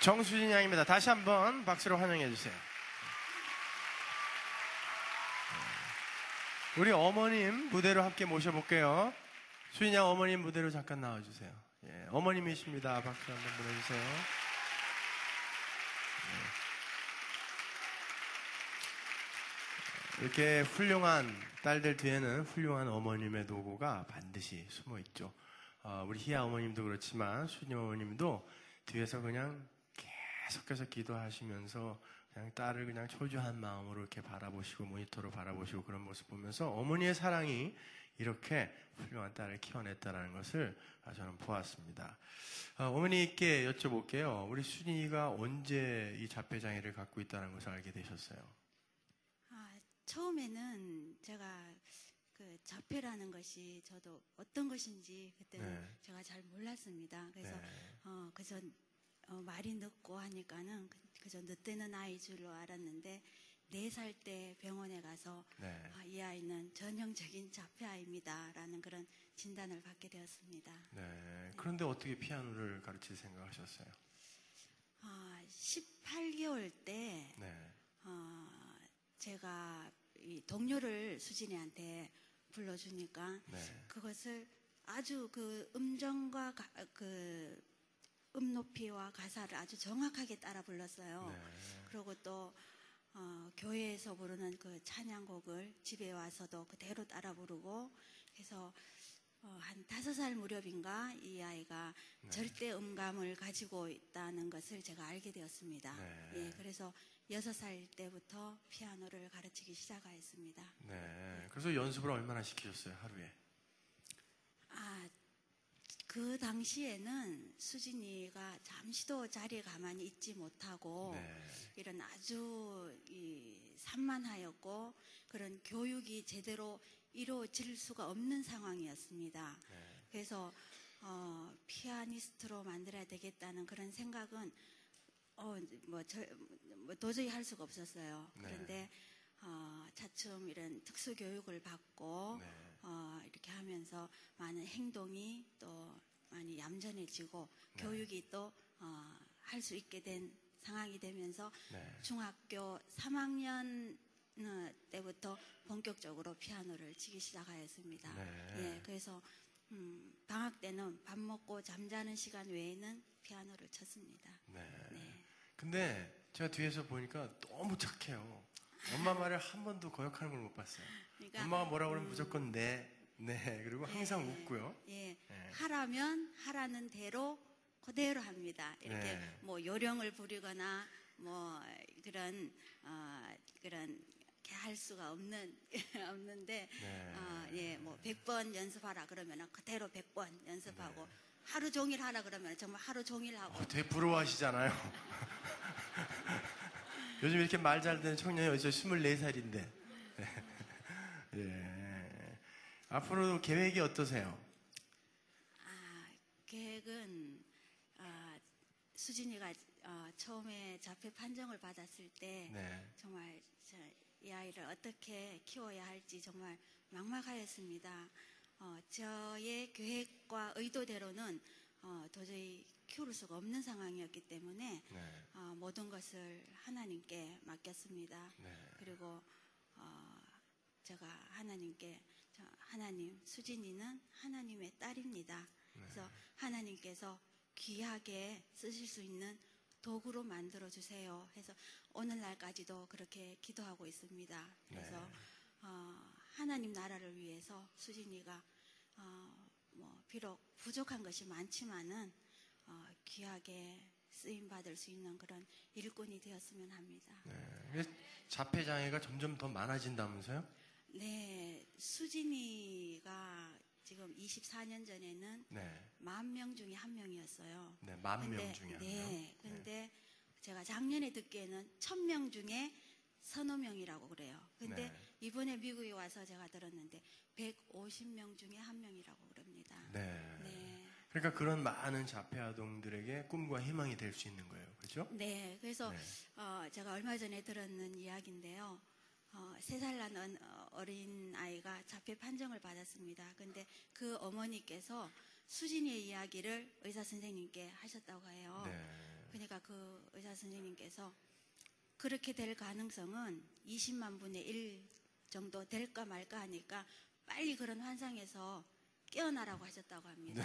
정수진 양입니다. 다시 한번 박수로 환영해 주세요. 우리 어머님 무대로 함께 모셔볼게요. 수진 양 어머님 무대로 잠깐 나와주세요. 예, 어머님이십니다. 박수 한번 보내주세요. 예. 이렇게 훌륭한 딸들 뒤에는 훌륭한 어머님의 노고가 반드시 숨어 있죠. 어, 우리 희아 어머님도 그렇지만 수진 어머님도 뒤에서 그냥 계속해서 기도하시면서 그냥 딸을 그냥 초조한 마음으로 이렇게 바라보시고 모니터로 바라보시고 그런 모습 보면서 어머니의 사랑이 이렇게 훌륭한 딸을 키워냈다는 것을 저는 보았습니다. 어, 어머니께 여쭤볼게요. 우리 수진이가 언제 이 자폐장애를 갖고 있다는 것을 알게 되셨어요? 아, 처음에는 제가 그 자폐라는 것이 저도 어떤 것인지 그때는 네. 제가 잘 몰랐습니다. 그래서 네. 어, 그저 어, 말이 늦고 하니까는 그- 그저 늦대는 아이 줄로 알았는데 네 살 때 병원에 가서 네. 아, 이 아이는 전형적인 자폐 아이입니다라는 그런 진단을 받게 되었습니다. 네. 그런데 어떻게 피아노를 가르칠 생각하셨어요? 아, 18개월 때 네. 어, 제가 이 동료를 수진이한테 불러주니까 네. 그것을 아주 그 음정과 가- 그 음 높이와 가사를 아주 정확하게 따라 불렀어요. 네. 그리고 또 어, 교회에서 부르는 그 찬양곡을 집에 와서도 그대로 따라 부르고 그래서 어, 한 다섯 살 무렵인가 이 아이가 네. 절대 음감을 가지고 있다는 것을 제가 알게 되었습니다. 네. 예, 그래서 여섯 살 때부터 피아노를 가르치기 시작하였습니다. 네. 그래서 연습을 얼마나 시키셨어요, 하루에? 아, 그 당시에는 수진이가 잠시도 자리에 가만히 있지 못하고 네. 이런 아주 이 산만하였고 그런 교육이 제대로 이루어질 수가 없는 상황이었습니다. 네. 그래서 어, 피아니스트로 만들어야 되겠다는 그런 생각은 어, 뭐, 저, 뭐 도저히 할 수가 없었어요. 네. 그런데 어, 차츰 이런 특수 교육을 받고 네. 어, 이렇게 하면서 많은 행동이 또 많이 얌전해지고 네. 교육이 또 어, 할 수 있게 된 상황이 되면서 네. 중학교 3학년 어, 때부터 본격적으로 피아노를 치기 시작하였습니다. 네. 예, 그래서 음, 방학 때는 밥 먹고 잠자는 시간 외에는 피아노를 쳤습니다. 네. 근데 제가 뒤에서 보니까 너무 착해요. 엄마 말을 한 번도 거역하는 걸 못 봤어요. 그러니까, 엄마가 뭐라 그러면 음, 무조건 네, 네. <laughs> 그리고 항상 예, 웃고요. 예, 네. 하라면 하라는 대로 그대로 합니다. 이렇게 네. 뭐 요령을 부리거나 뭐 그런 어, 그런 할 수가 없는 <laughs> 없는데 네. 어, 예, 뭐 100번 연습하라 그러면은 그대로 100번 연습하고 네. 하루 종일 하라 그러면 정말 하루 종일 하고 어, 되게 부러워하시잖아요. <laughs> 요즘 이렇게 말잘 듣는 청년이 어디서 24살인데. 예. 앞으로 계획이 어떠세요? 아, 계획은 아, 수진이가 어, 처음에 자폐 판정을 받았을 때 네. 정말 저, 이 아이를 어떻게 키워야 할지 정말 막막하였습니다. 어, 저의 계획과 의도대로는 어, 도저히 키울 수가 없는 상황이었기 때문에 네. 어, 모든 것을 하나님께 맡겼습니다. 네. 그리고 어, 제가 하나님께 저, 하나님 수진이는 하나님의 딸입니다. 그래서 하나님께서 귀하게 쓰실 수 있는 도구로 만들어 주세요. 해서 오늘날까지도 그렇게 기도하고 있습니다. 그래서 네. 어, 하나님 나라를 위해서 수진이가 어, 뭐 비록 부족한 것이 많지만은 어, 귀하게 쓰임 받을 수 있는 그런 일꾼이 되었으면 합니다. 네. 자폐 장애가 점점 더 많아진다면서요? 네, 수진이가 지금 24년 전에는 네. 만명 중에 한 명이었어요. 네, 만명 중에 한 네, 명. 근데 제가 작년에 듣기에는 천 명 중에 서너 명이라고 그래요. 근데 네. 이번에 미국에 와서 제가 들었는데 150명 중에 한 명이라고 그럽니다. 네. 네. 그러니까 그런 많은 자폐 아동들에게 꿈과 희망이 될 수 있는 거예요. 그렇죠? 네, 그래서 네. 어, 제가 얼마 전에 들었는 이야기인데요. 어, 세살 난 어린 아이가 자폐 판정을 받았습니다. 근데 그 어머니께서 수진이의 이야기를 의사 선생님께 하셨다고 해요. 네. 그러니까 그 의사 선생님께서 그렇게 될 가능성은 20만 분의 1 정도 될까 말까 하니까 빨리 그런 환상에서 깨어나라고 하셨다고 합니다.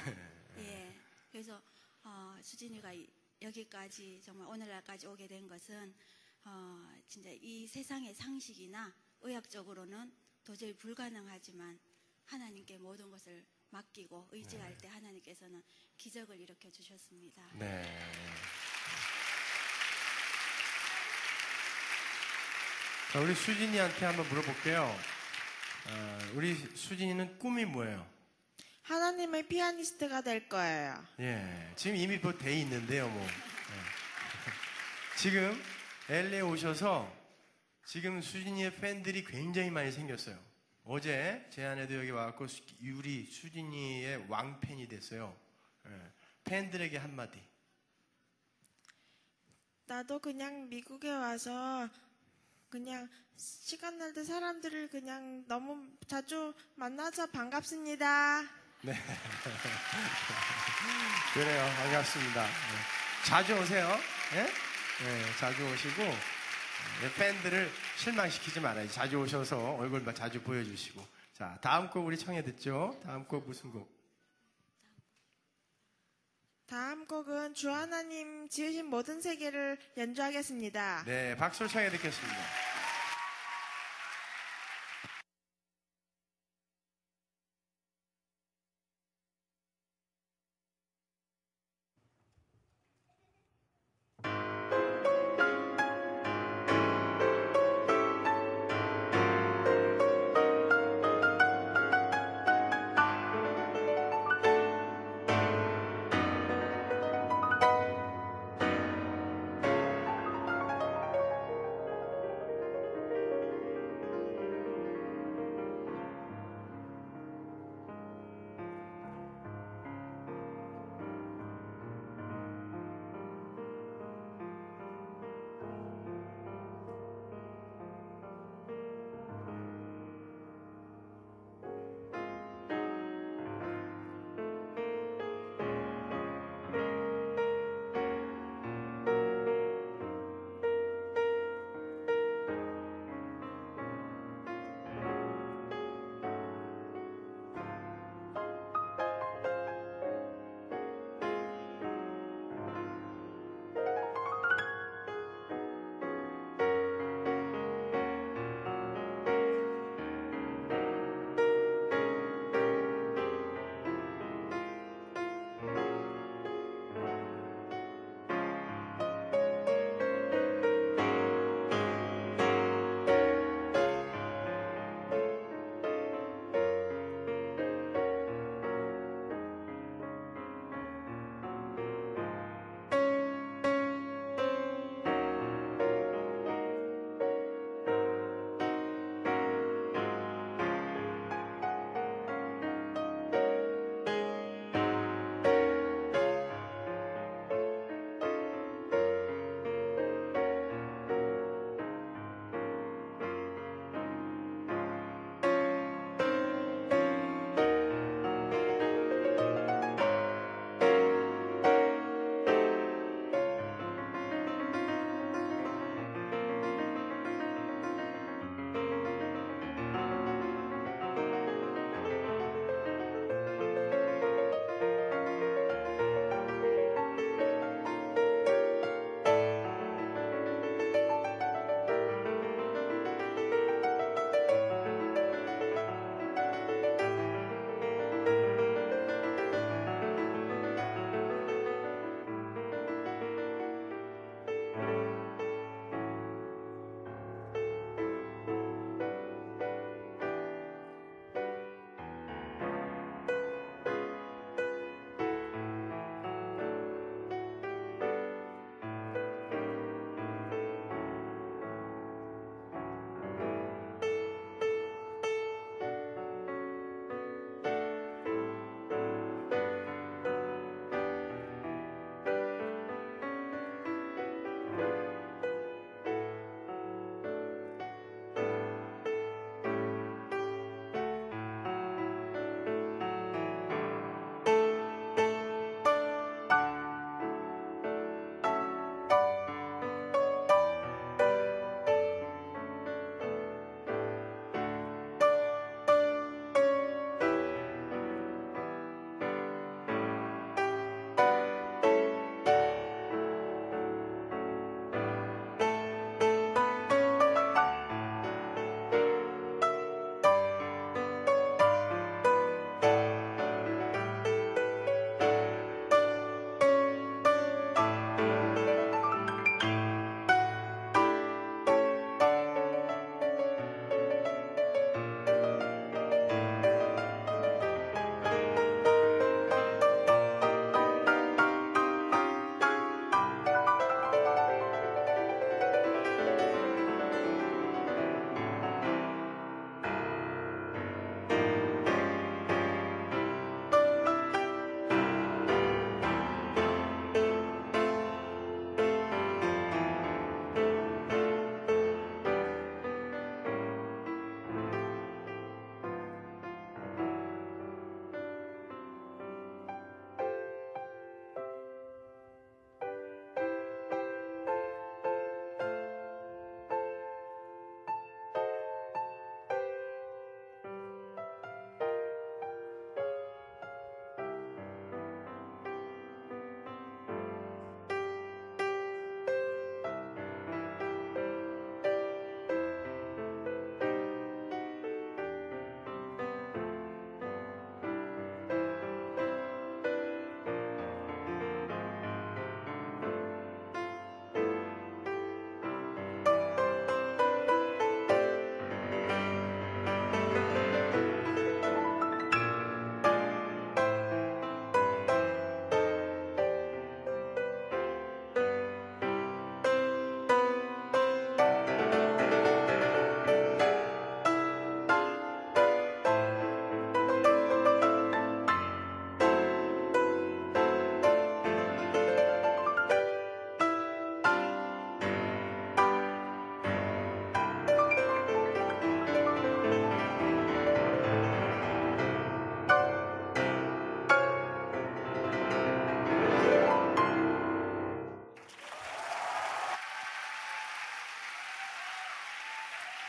예. 그래서 어, 수진이가 이- 여기까지 정말 오늘날까지 오게 된 것은 어, 진짜 이 세상의 상식이나 의학적으로는 도저히 불가능하지만 하나님께 모든 것을 맡기고 의지할 때 하나님께서는 기적을 일으켜 주셨습니다. 네. 자, 우리 수진이한테 한번 물어볼게요. 어, 우리 수진이는 꿈이 뭐예요? 하나님의 피아니스트가 될 거예요. 예, 지금 이미 뭐돼 있는데요, 뭐. 예. 지금 LA 오셔서 지금 수진이의 팬들이 굉장히 많이 생겼어요. 어제 제 아내도 여기 와갖고 수- 우리 수진이의 왕팬이 됐어요. 예. 팬들에게 한마디. 나도 그냥 미국에 와서 그냥 시간 날 때 사람들을 그냥 너무 자주 만나서 반갑습니다. 네. <laughs> 그래요. 반갑습니다. 네. 자주 오세요. 예? 네, 자주 오시고 네, 팬들을 실망시키지 말아요. 자주 오셔서 얼굴 자주 보여주시고. 자, 다음 곡 우리 청해 듣죠. 다음 곡 무슨 곡? 다음 곡은 주 하나님 지으신 모든 세계를 연주하겠습니다. 네, 박수를 청해 듣겠습니다.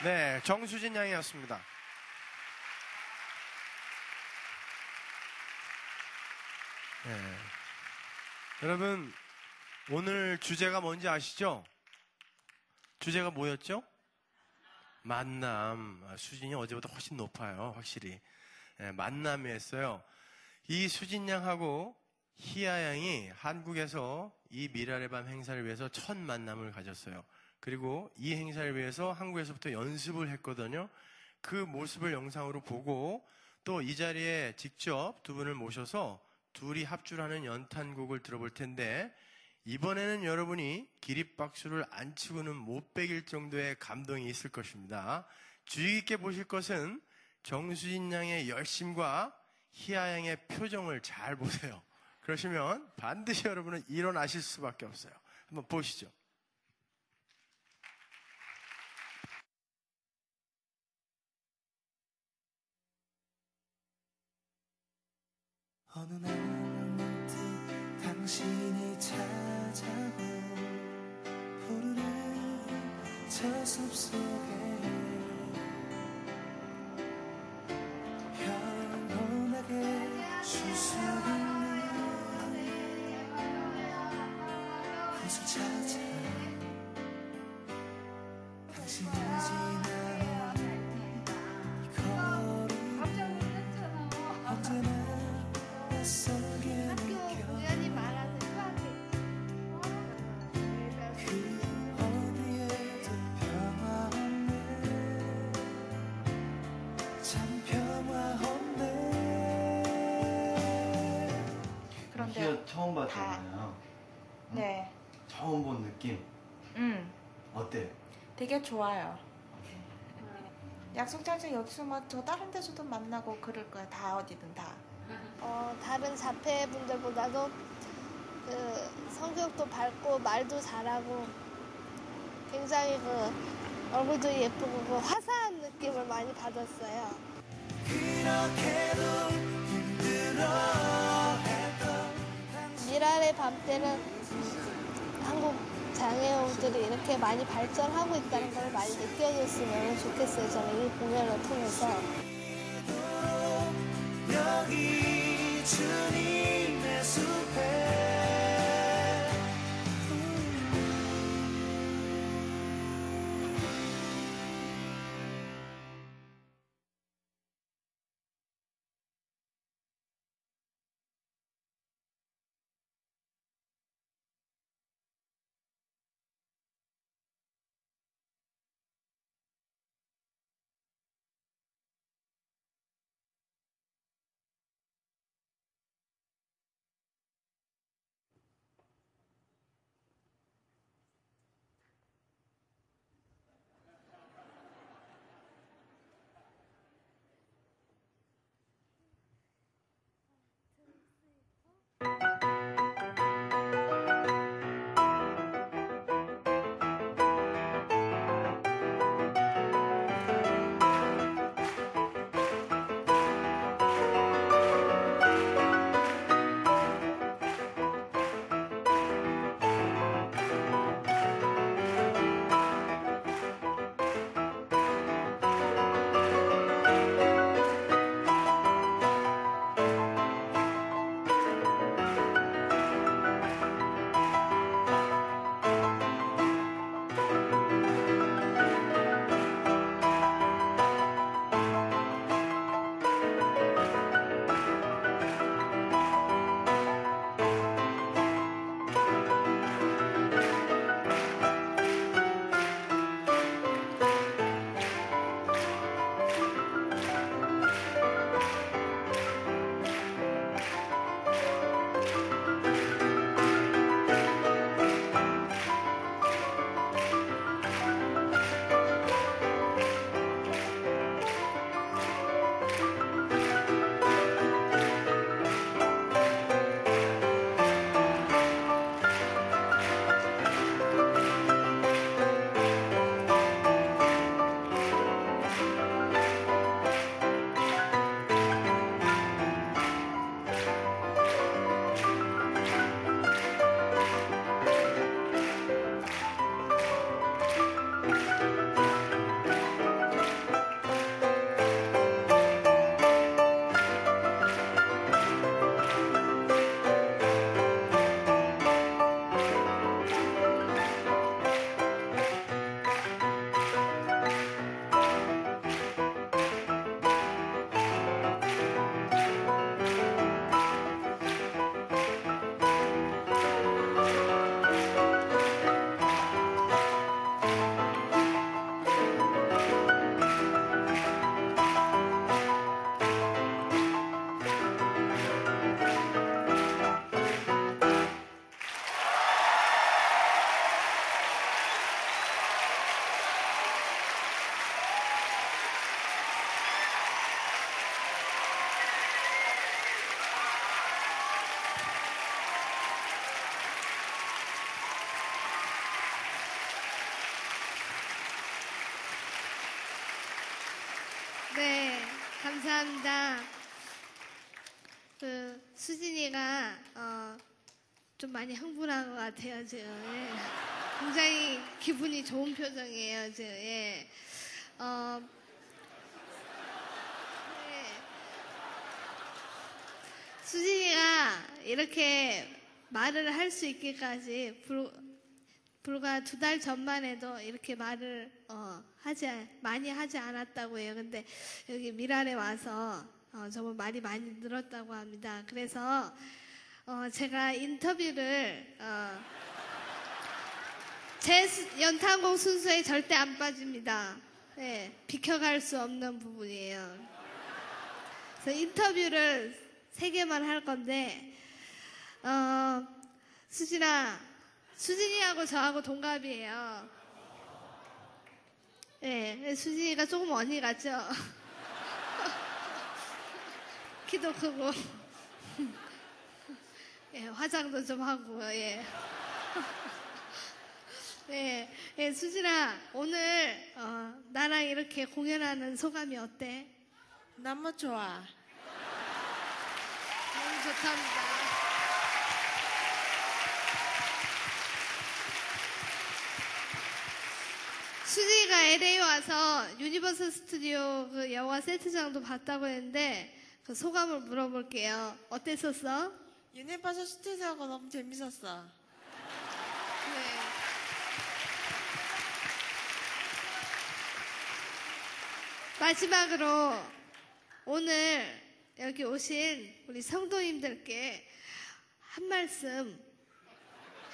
네, 정수진 양이었습니다. 네. 여러분, 오늘 주제가 뭔지 아시죠? 주제가 뭐였죠? 만남. 아, 수진이 어제보다 훨씬 높아요, 확실히. 예, 만남이었어요. 이 수진 양하고 희아 양이 한국에서 이 미랄의 밤 행사를 위해서 첫 만남을 가졌어요. 그리고 이 행사를 위해서 한국에서부터 연습을 했거든요. 그 모습을 영상으로 보고 또 이 자리에 직접 두 분을 모셔서 둘이 합주하는 연탄곡을 들어볼 텐데 이번에는 여러분이 기립박수를 안 치고는 못 빼길 정도의 감동이 있을 것입니다. 주의 깊게 보실 것은 정수진 양의 열심과 희아 양의 표정을 잘 보세요. 그러시면 반드시 여러분은 일어나실 수밖에 없어요. 한번 보시죠. 어느 날 문득 당신이 찾아와 푸르른 저 숲속에 평온하게 쉴수 있는 곳을 찾아 처음 봤잖아요. 네. 처음 본 느낌 음. 어때? 되게 좋아요. 약속 장소 여기서 뭐저 다른 데서도 만나고 그럴 거야. 다 어디든 다. 어, 다른 자폐 분들보다도 그 성격도 밝고 말도 잘하고 굉장히 그 얼굴도 예쁘고 그 화사한 느낌을 많이 받았어요. 미랄의 밤 때는 한국 장애우들이 이렇게 많이 발전하고 있다는 걸 많이 느껴줬으면 좋겠어요. 저는 이 공연을 통해서. 감사합니다. 그 수진이가 어, 좀 많이 흥분한 것 같아요 지금. 예. 굉장히 기분이 좋은 표정이에요 지금. 예. 어, 예. 수진이가 이렇게 말을 할 수 있기까지 불, 불과 두 달 전만 해도 이렇게 말을 어, 하지 많이 하지 않았다고 해요. 근데 여기 미란에 와서 어, 정말 말이 많이 늘었다고 합니다. 그래서 어, 제가 인터뷰를 어, 제 수- 연탄공 순서에 절대 안 빠집니다. 네, 비켜갈 수 없는 부분이에요. 그래서 인터뷰를 세 개만 할 건데 어, 수진아, 수진이하고 저하고 동갑이에요. 네, 수진이가 조금 언니 같죠? <laughs> 키도 크고, <laughs> 예, 화장도 좀 하고, 예. 네, <laughs> 예, 수진아, 오늘 어, 나랑 이렇게 공연하는 소감이 어때? 너무 좋아. 너무 좋답니다. 수지가 LA 와서 Universal Studio 그 영화 세트장도 봤다고 했는데 그 소감을 물어볼게요. 어땠었어? Universal Studio가 너무 재밌었어. 네. 마지막으로 오늘 여기 오신 우리 성도님들께 한 말씀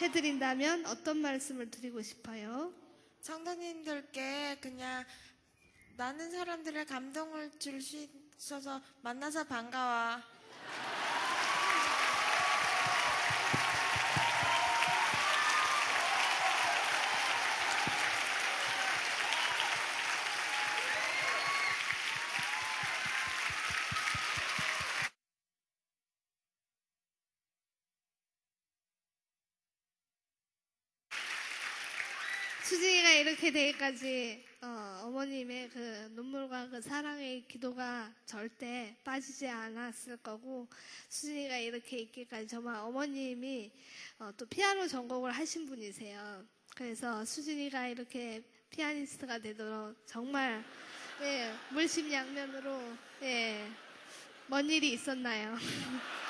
해드린다면 어떤 말씀을 드리고 싶어요? 성도님들께 그냥 많은 사람들의 감동을 줄 수 있어서 만나서 반가워. 이렇게 되기까지 어, 머님의 그 눈물과 그 사랑의 기도가 절대 빠지지 않았을 거고 수진이가 이렇게 있기까지 정말 어머님이 어, 또 피아노 전공을 하신 분이세요. 그래서 수진이가 이렇게 피아니스트가 되도록 정말 예, 물심양면으로 예, 먼 일이 있었나요? <laughs>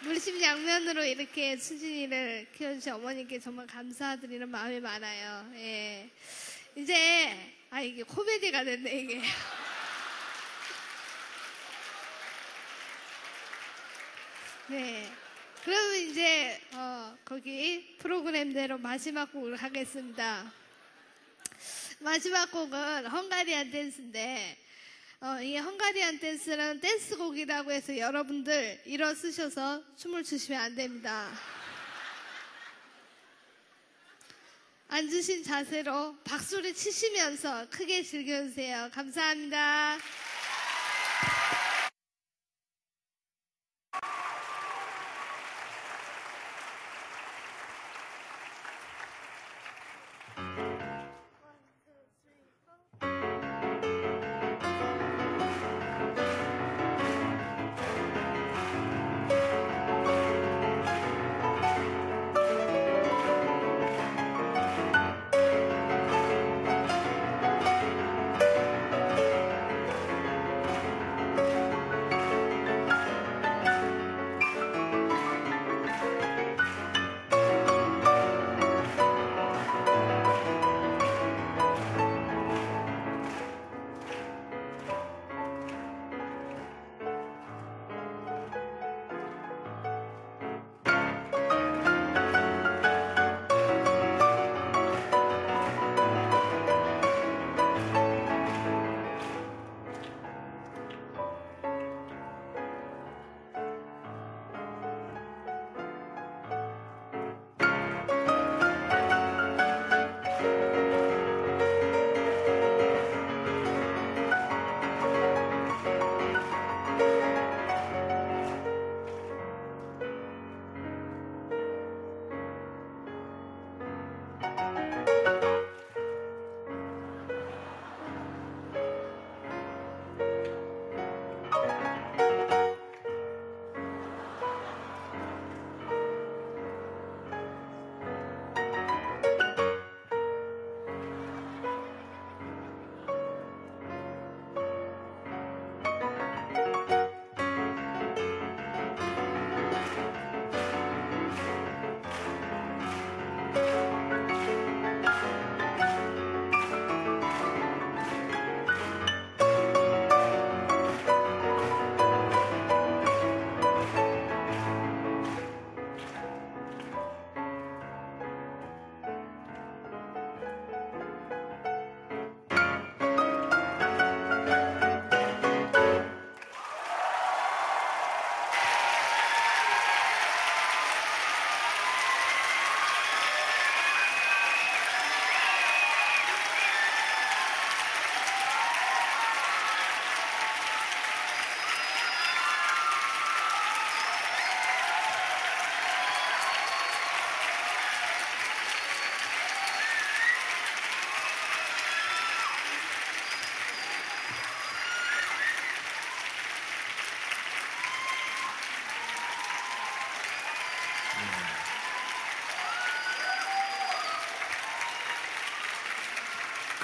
물심양면으로 이렇게 수진이를 키워주신 어머니께 정말 감사드리는 마음이 많아요. 예. 이제, 아, 이게 코미디가 됐네, 이게. <laughs> 네. 그러면 이제, 어, 거기 프로그램대로 마지막 곡을 하겠습니다. 마지막 곡은 헝가리안 댄스인데, 어, 이 헝가리안 댄스는 댄스곡이라고 해서 여러분들 일어서셔서 춤을 추시면 안 됩니다. 앉으신 자세로 박수를 치시면서 크게 즐겨주세요. 감사합니다.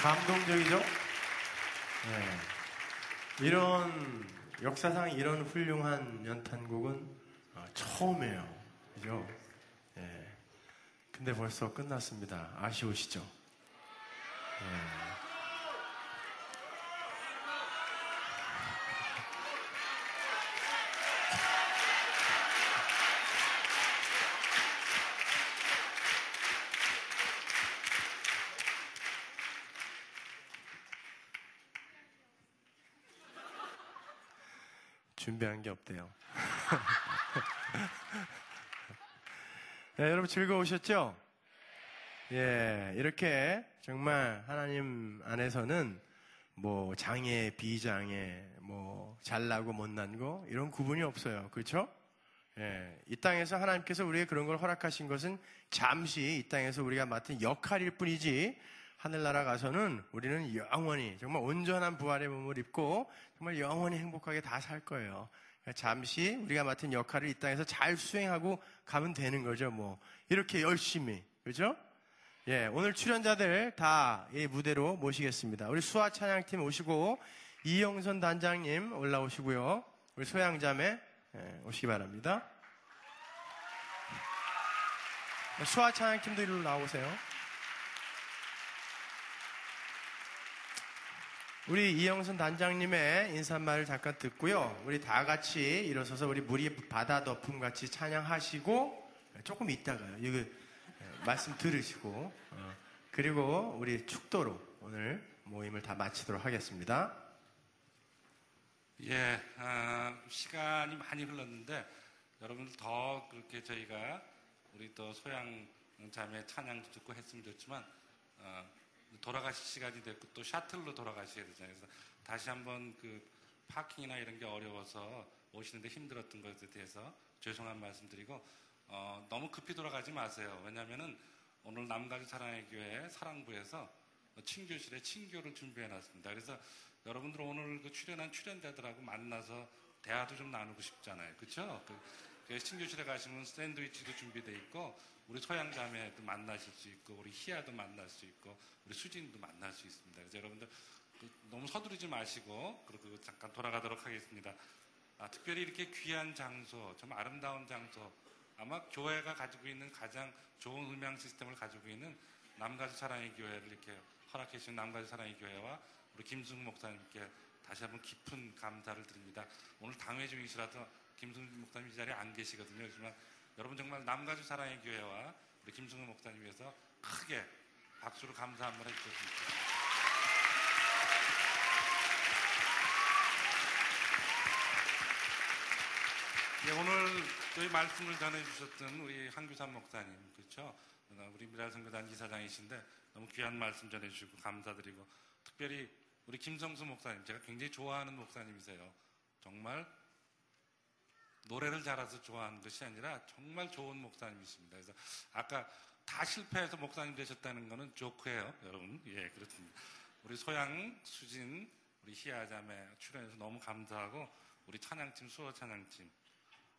감동적이죠? 네. 이런 역사상 이런 훌륭한 연탄곡은 어, 처음이에요. 그죠? 예. 근데 벌써 끝났습니다. 아쉬우시죠? 예. 준비한 게 없대요. <laughs> 네, 여러분 즐거우셨죠? 예, 이렇게 정말 하나님 안에서는 뭐 장애, 비장애, 뭐 잘나고 못난 거 이런 구분이 없어요. 그렇죠? 예, 이 땅에서 하나님께서 우리에게 그런 걸 허락하신 것은 잠시 이 땅에서 우리가 맡은 역할일 뿐이지 하늘나라 가서는 우리는 영원히 정말 온전한 부활의 몸을 입고 정말 영원히 행복하게 다 살 거예요. 잠시 우리가 맡은 역할을 이 땅에서 잘 수행하고 가면 되는 거죠. 뭐 이렇게 열심히 그죠? 예, 오늘 출연자들 다이 무대로 모시겠습니다. 우리 수화 찬양팀 오시고 이영선 단장님 올라오시고요. 우리 소양자매 예, 오시기 바랍니다. 수화 찬양팀도 이리로 나오세요. 우리 이영선 단장님의 인사말을 잠깐 듣고요. 우리 다 같이 일어서서 우리 무리 바다 덮음 같이 찬양하시고 조금 있다가요. 이거 예, 말씀 들으시고 어, 그리고 우리 축도로 오늘 모임을 다 마치도록 하겠습니다. 예, 아, 시간이 많이 흘렀는데 여러분들 더 그렇게 저희가 우리 또 소양 자매 찬양도 듣고 했으면 좋지만 어, 돌아가실 시간이 됐고 또 샤틀로 돌아가셔야 되잖아요. 그래서 다시 한번 그 파킹이나 이런 게 어려워서 오시는데 힘들었던 것에 대해서 죄송한 말씀드리고 어, 너무 급히 돌아가지 마세요. 왜냐하면은 오늘 남가주 사랑의 교회 사랑부에서 친교실에 친교를 준비해 놨습니다. 그래서 여러분들 오늘 그 출연한 출연자들하고 만나서 대화도 좀 나누고 싶잖아요. 그렇죠? 그, 그 친교실에 가시면 샌드위치도 준비돼 있고 우리 소양자매도 만나실 수 있고 우리 희아도 만날 수 있고 우리 수진도 만날 수 있습니다. 그래서 여러분들 그 너무 서두르지 마시고 그리고 잠깐 돌아가도록 하겠습니다. 아, 특별히 이렇게 귀한 장소, 좀 아름다운 장소, 아마 교회가 가지고 있는 가장 좋은 음향 시스템을 가지고 있는 남가주 사랑의 교회를 이렇게 허락해 주신 남가주 사랑의 교회와 우리 김승 목사님께 다시 한번 깊은 감사를 드립니다. 오늘 당회 중이시라도 김승 목사님 이 자리에 안 계시거든요. 그렇지만 여러분 정말 남가주 사랑의 교회와 우리 김승우 목사님 위해서 크게 박수로 감사 한번 해주셨으면 좋겠습니다. 예, 오늘 저희 말씀을 전해주셨던 우리 한규산 목사님, 그렇죠? 우리 미랄선교단 이사장이신데 너무 귀한 말씀 전해주시고 감사드리고 특별히 우리 김성수 목사님, 제가 굉장히 좋아하는 목사님이세요. 정말 노래를 잘해서 좋아하는 것이 아니라 정말 좋은 목사님이십니다. 그래서 아까 다 실패해서 목사님 되셨다는 거는 조크예요, 여러분. 예, 그렇습니다. 우리 소양, 수진, 우리 희아자매 출연해서 너무 감사하고 우리 찬양팀, 수호 찬양팀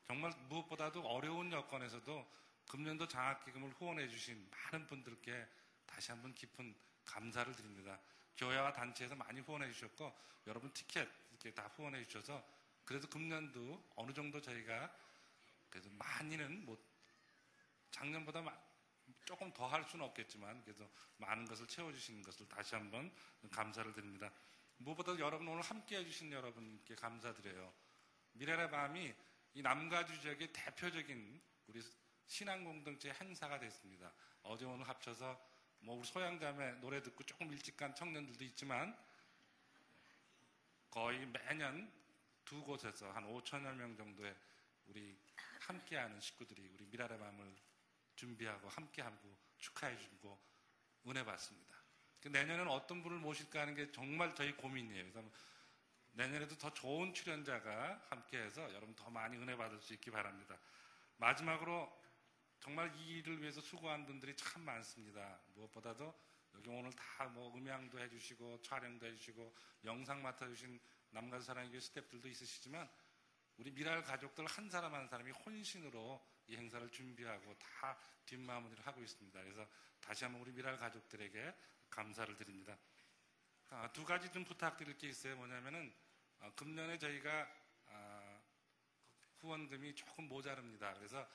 정말 무엇보다도 어려운 여건에서도 금년도 장학기금을 후원해 주신 많은 분들께 다시 한번 깊은 감사를 드립니다. 교회와 단체에서 많이 후원해 주셨고 여러분 티켓 이렇게 다 후원해 주셔서 그래도 금년도 어느 정도 저희가 그래도 많이는 못 작년보다 마- 조금 더 할 수는 없겠지만 그래도 많은 것을 채워주시는 것을 다시 한번 감사를 드립니다. 무엇보다 여러분 오늘 함께 해주신 여러분께 감사드려요. 미래의 밤이 이 남가주 지역의 대표적인 우리 신앙 공동체 행사가 됐습니다. 어제 오늘 합쳐서 뭐 우리 소양자매 노래 듣고 조금 일찍 간 청년들도 있지만 거의 매년 두 곳에서 한 5천여 명 정도의 우리 함께하는 식구들이 우리 미랄의 밤을 준비하고 함께하고 축하해주고 은혜 받습니다. 그 내년에는 어떤 분을 모실까 하는 게 정말 저희 고민이에요. 그래서 내년에도 더 좋은 출연자가 함께해서 여러분 더 많이 은혜 받을 수 있기 바랍니다. 마지막으로 정말 이 일을 위해서 수고한 분들이 참 많습니다. 무엇보다도 여기 오늘 다 뭐 음향도 해주시고 촬영도 해주시고 영상 맡아주신 남가주 사랑의 스태프들도 있으시지만 우리 미랄 가족들 한 사람 한 사람이 혼신으로 이 행사를 준비하고 다 뒷마무리를 하고 있습니다. 그래서 다시 한번 우리 미랄 가족들에게 감사를 드립니다. 아, 두 가지 좀 부탁드릴 게 있어요. 뭐냐면은 아, 금년에 저희가 아, 후원금이 조금 모자릅니다. 그래서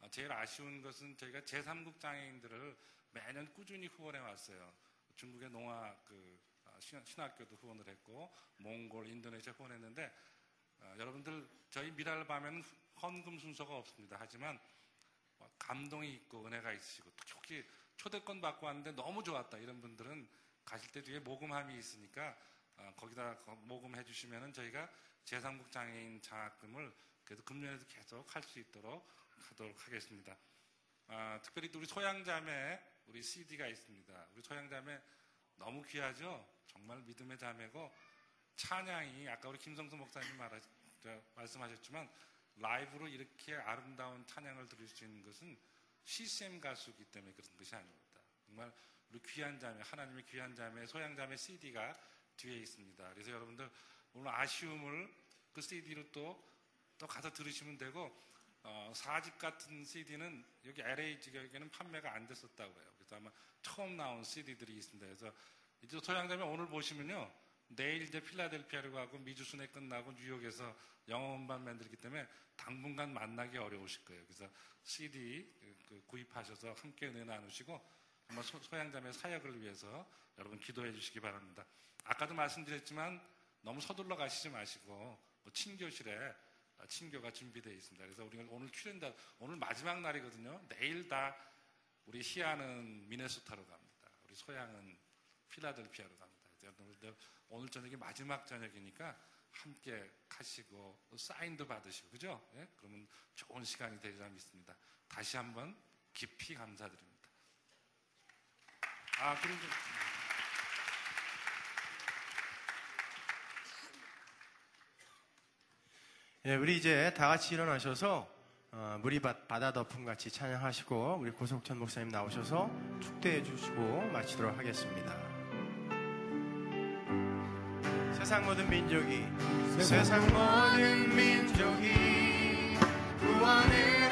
아, 제일 아쉬운 것은 저희가 제3국 장애인들을 매년 꾸준히 후원해 왔어요. 중국의 농아 그 아, 신- 신학교도 후원을 했고 몽골, 인도네시아 후원했는데 아, 여러분들 저희 미랄 밤에는 헌금 순서가 없습니다. 하지만 뭐 감동이 있고 은혜가 있으시고 특히 초대권 받고 왔는데 너무 좋았다 이런 분들은 가실 때 뒤에 모금함이 있으니까 어, 거기다 거- 모금해 주시면은 저희가 제3국 장애인 장학금을 그래도 금년에도 계속 할 수 있도록 하도록 하겠습니다. 아, 특별히 또 우리 소양자매 우리 CD가 있습니다. 우리 소양자매 너무 귀하죠? 정말 믿음의 자매고 찬양이 아까 우리 김성수 목사님 말하, 저, 말씀하셨지만 라이브로 이렇게 아름다운 찬양을 들을 수 있는 것은 CCM 가수이기 때문에 그런 것이 아닙니다. 정말 우리 귀한 자매, 하나님의 귀한 자매, 소양 자매 CD가 뒤에 있습니다. 그래서 여러분들 오늘 아쉬움을 그 CD로 또, 또 가서 들으시면 되고, 어, 4집 같은 CD는 여기 LA 지역에는 판매가 안 됐었다고 해요. 그래서 아마 처음 나온 CD들이 있습니다. 그래서 이제 소양자매 오늘 보시면요. 내일 이제 필라델피아로 가고 미주 순회 끝나고 뉴욕에서 영어 음반 만들기 때문에 당분간 만나기 어려우실 거예요. 그래서 CD 그- 그 구입하셔서 함께 은혜 나누시고 정말 소- 소양자매 사역을 위해서 여러분 기도해 주시기 바랍니다. 아까도 말씀드렸지만 너무 서둘러 가시지 마시고 뭐 친교실에 어, 친교가 준비되어 있습니다. 그래서 우리가 오늘 출연자 오늘 마지막 날이거든요. 내일 다 우리 희아는 미네소타로 갑니다. 우리 소양은 필라델피아로 갑니다. 오늘 저녁이 마지막 저녁이니까 함께 가시고 또 사인도 받으시고 그죠? 예? 그러면 좋은 시간이 되리라 믿습니다. 다시 한번 깊이 감사드립니다. 아 그리고 예, 우리 이제 다 같이 일어나셔서 어, 물이 바, 바다 덮음 같이 찬양하시고 우리 고석천 목사님 나오셔서 축대해 주시고 마치도록 하겠습니다. 세상 모든 민족이 세상 모든 민족이 구원을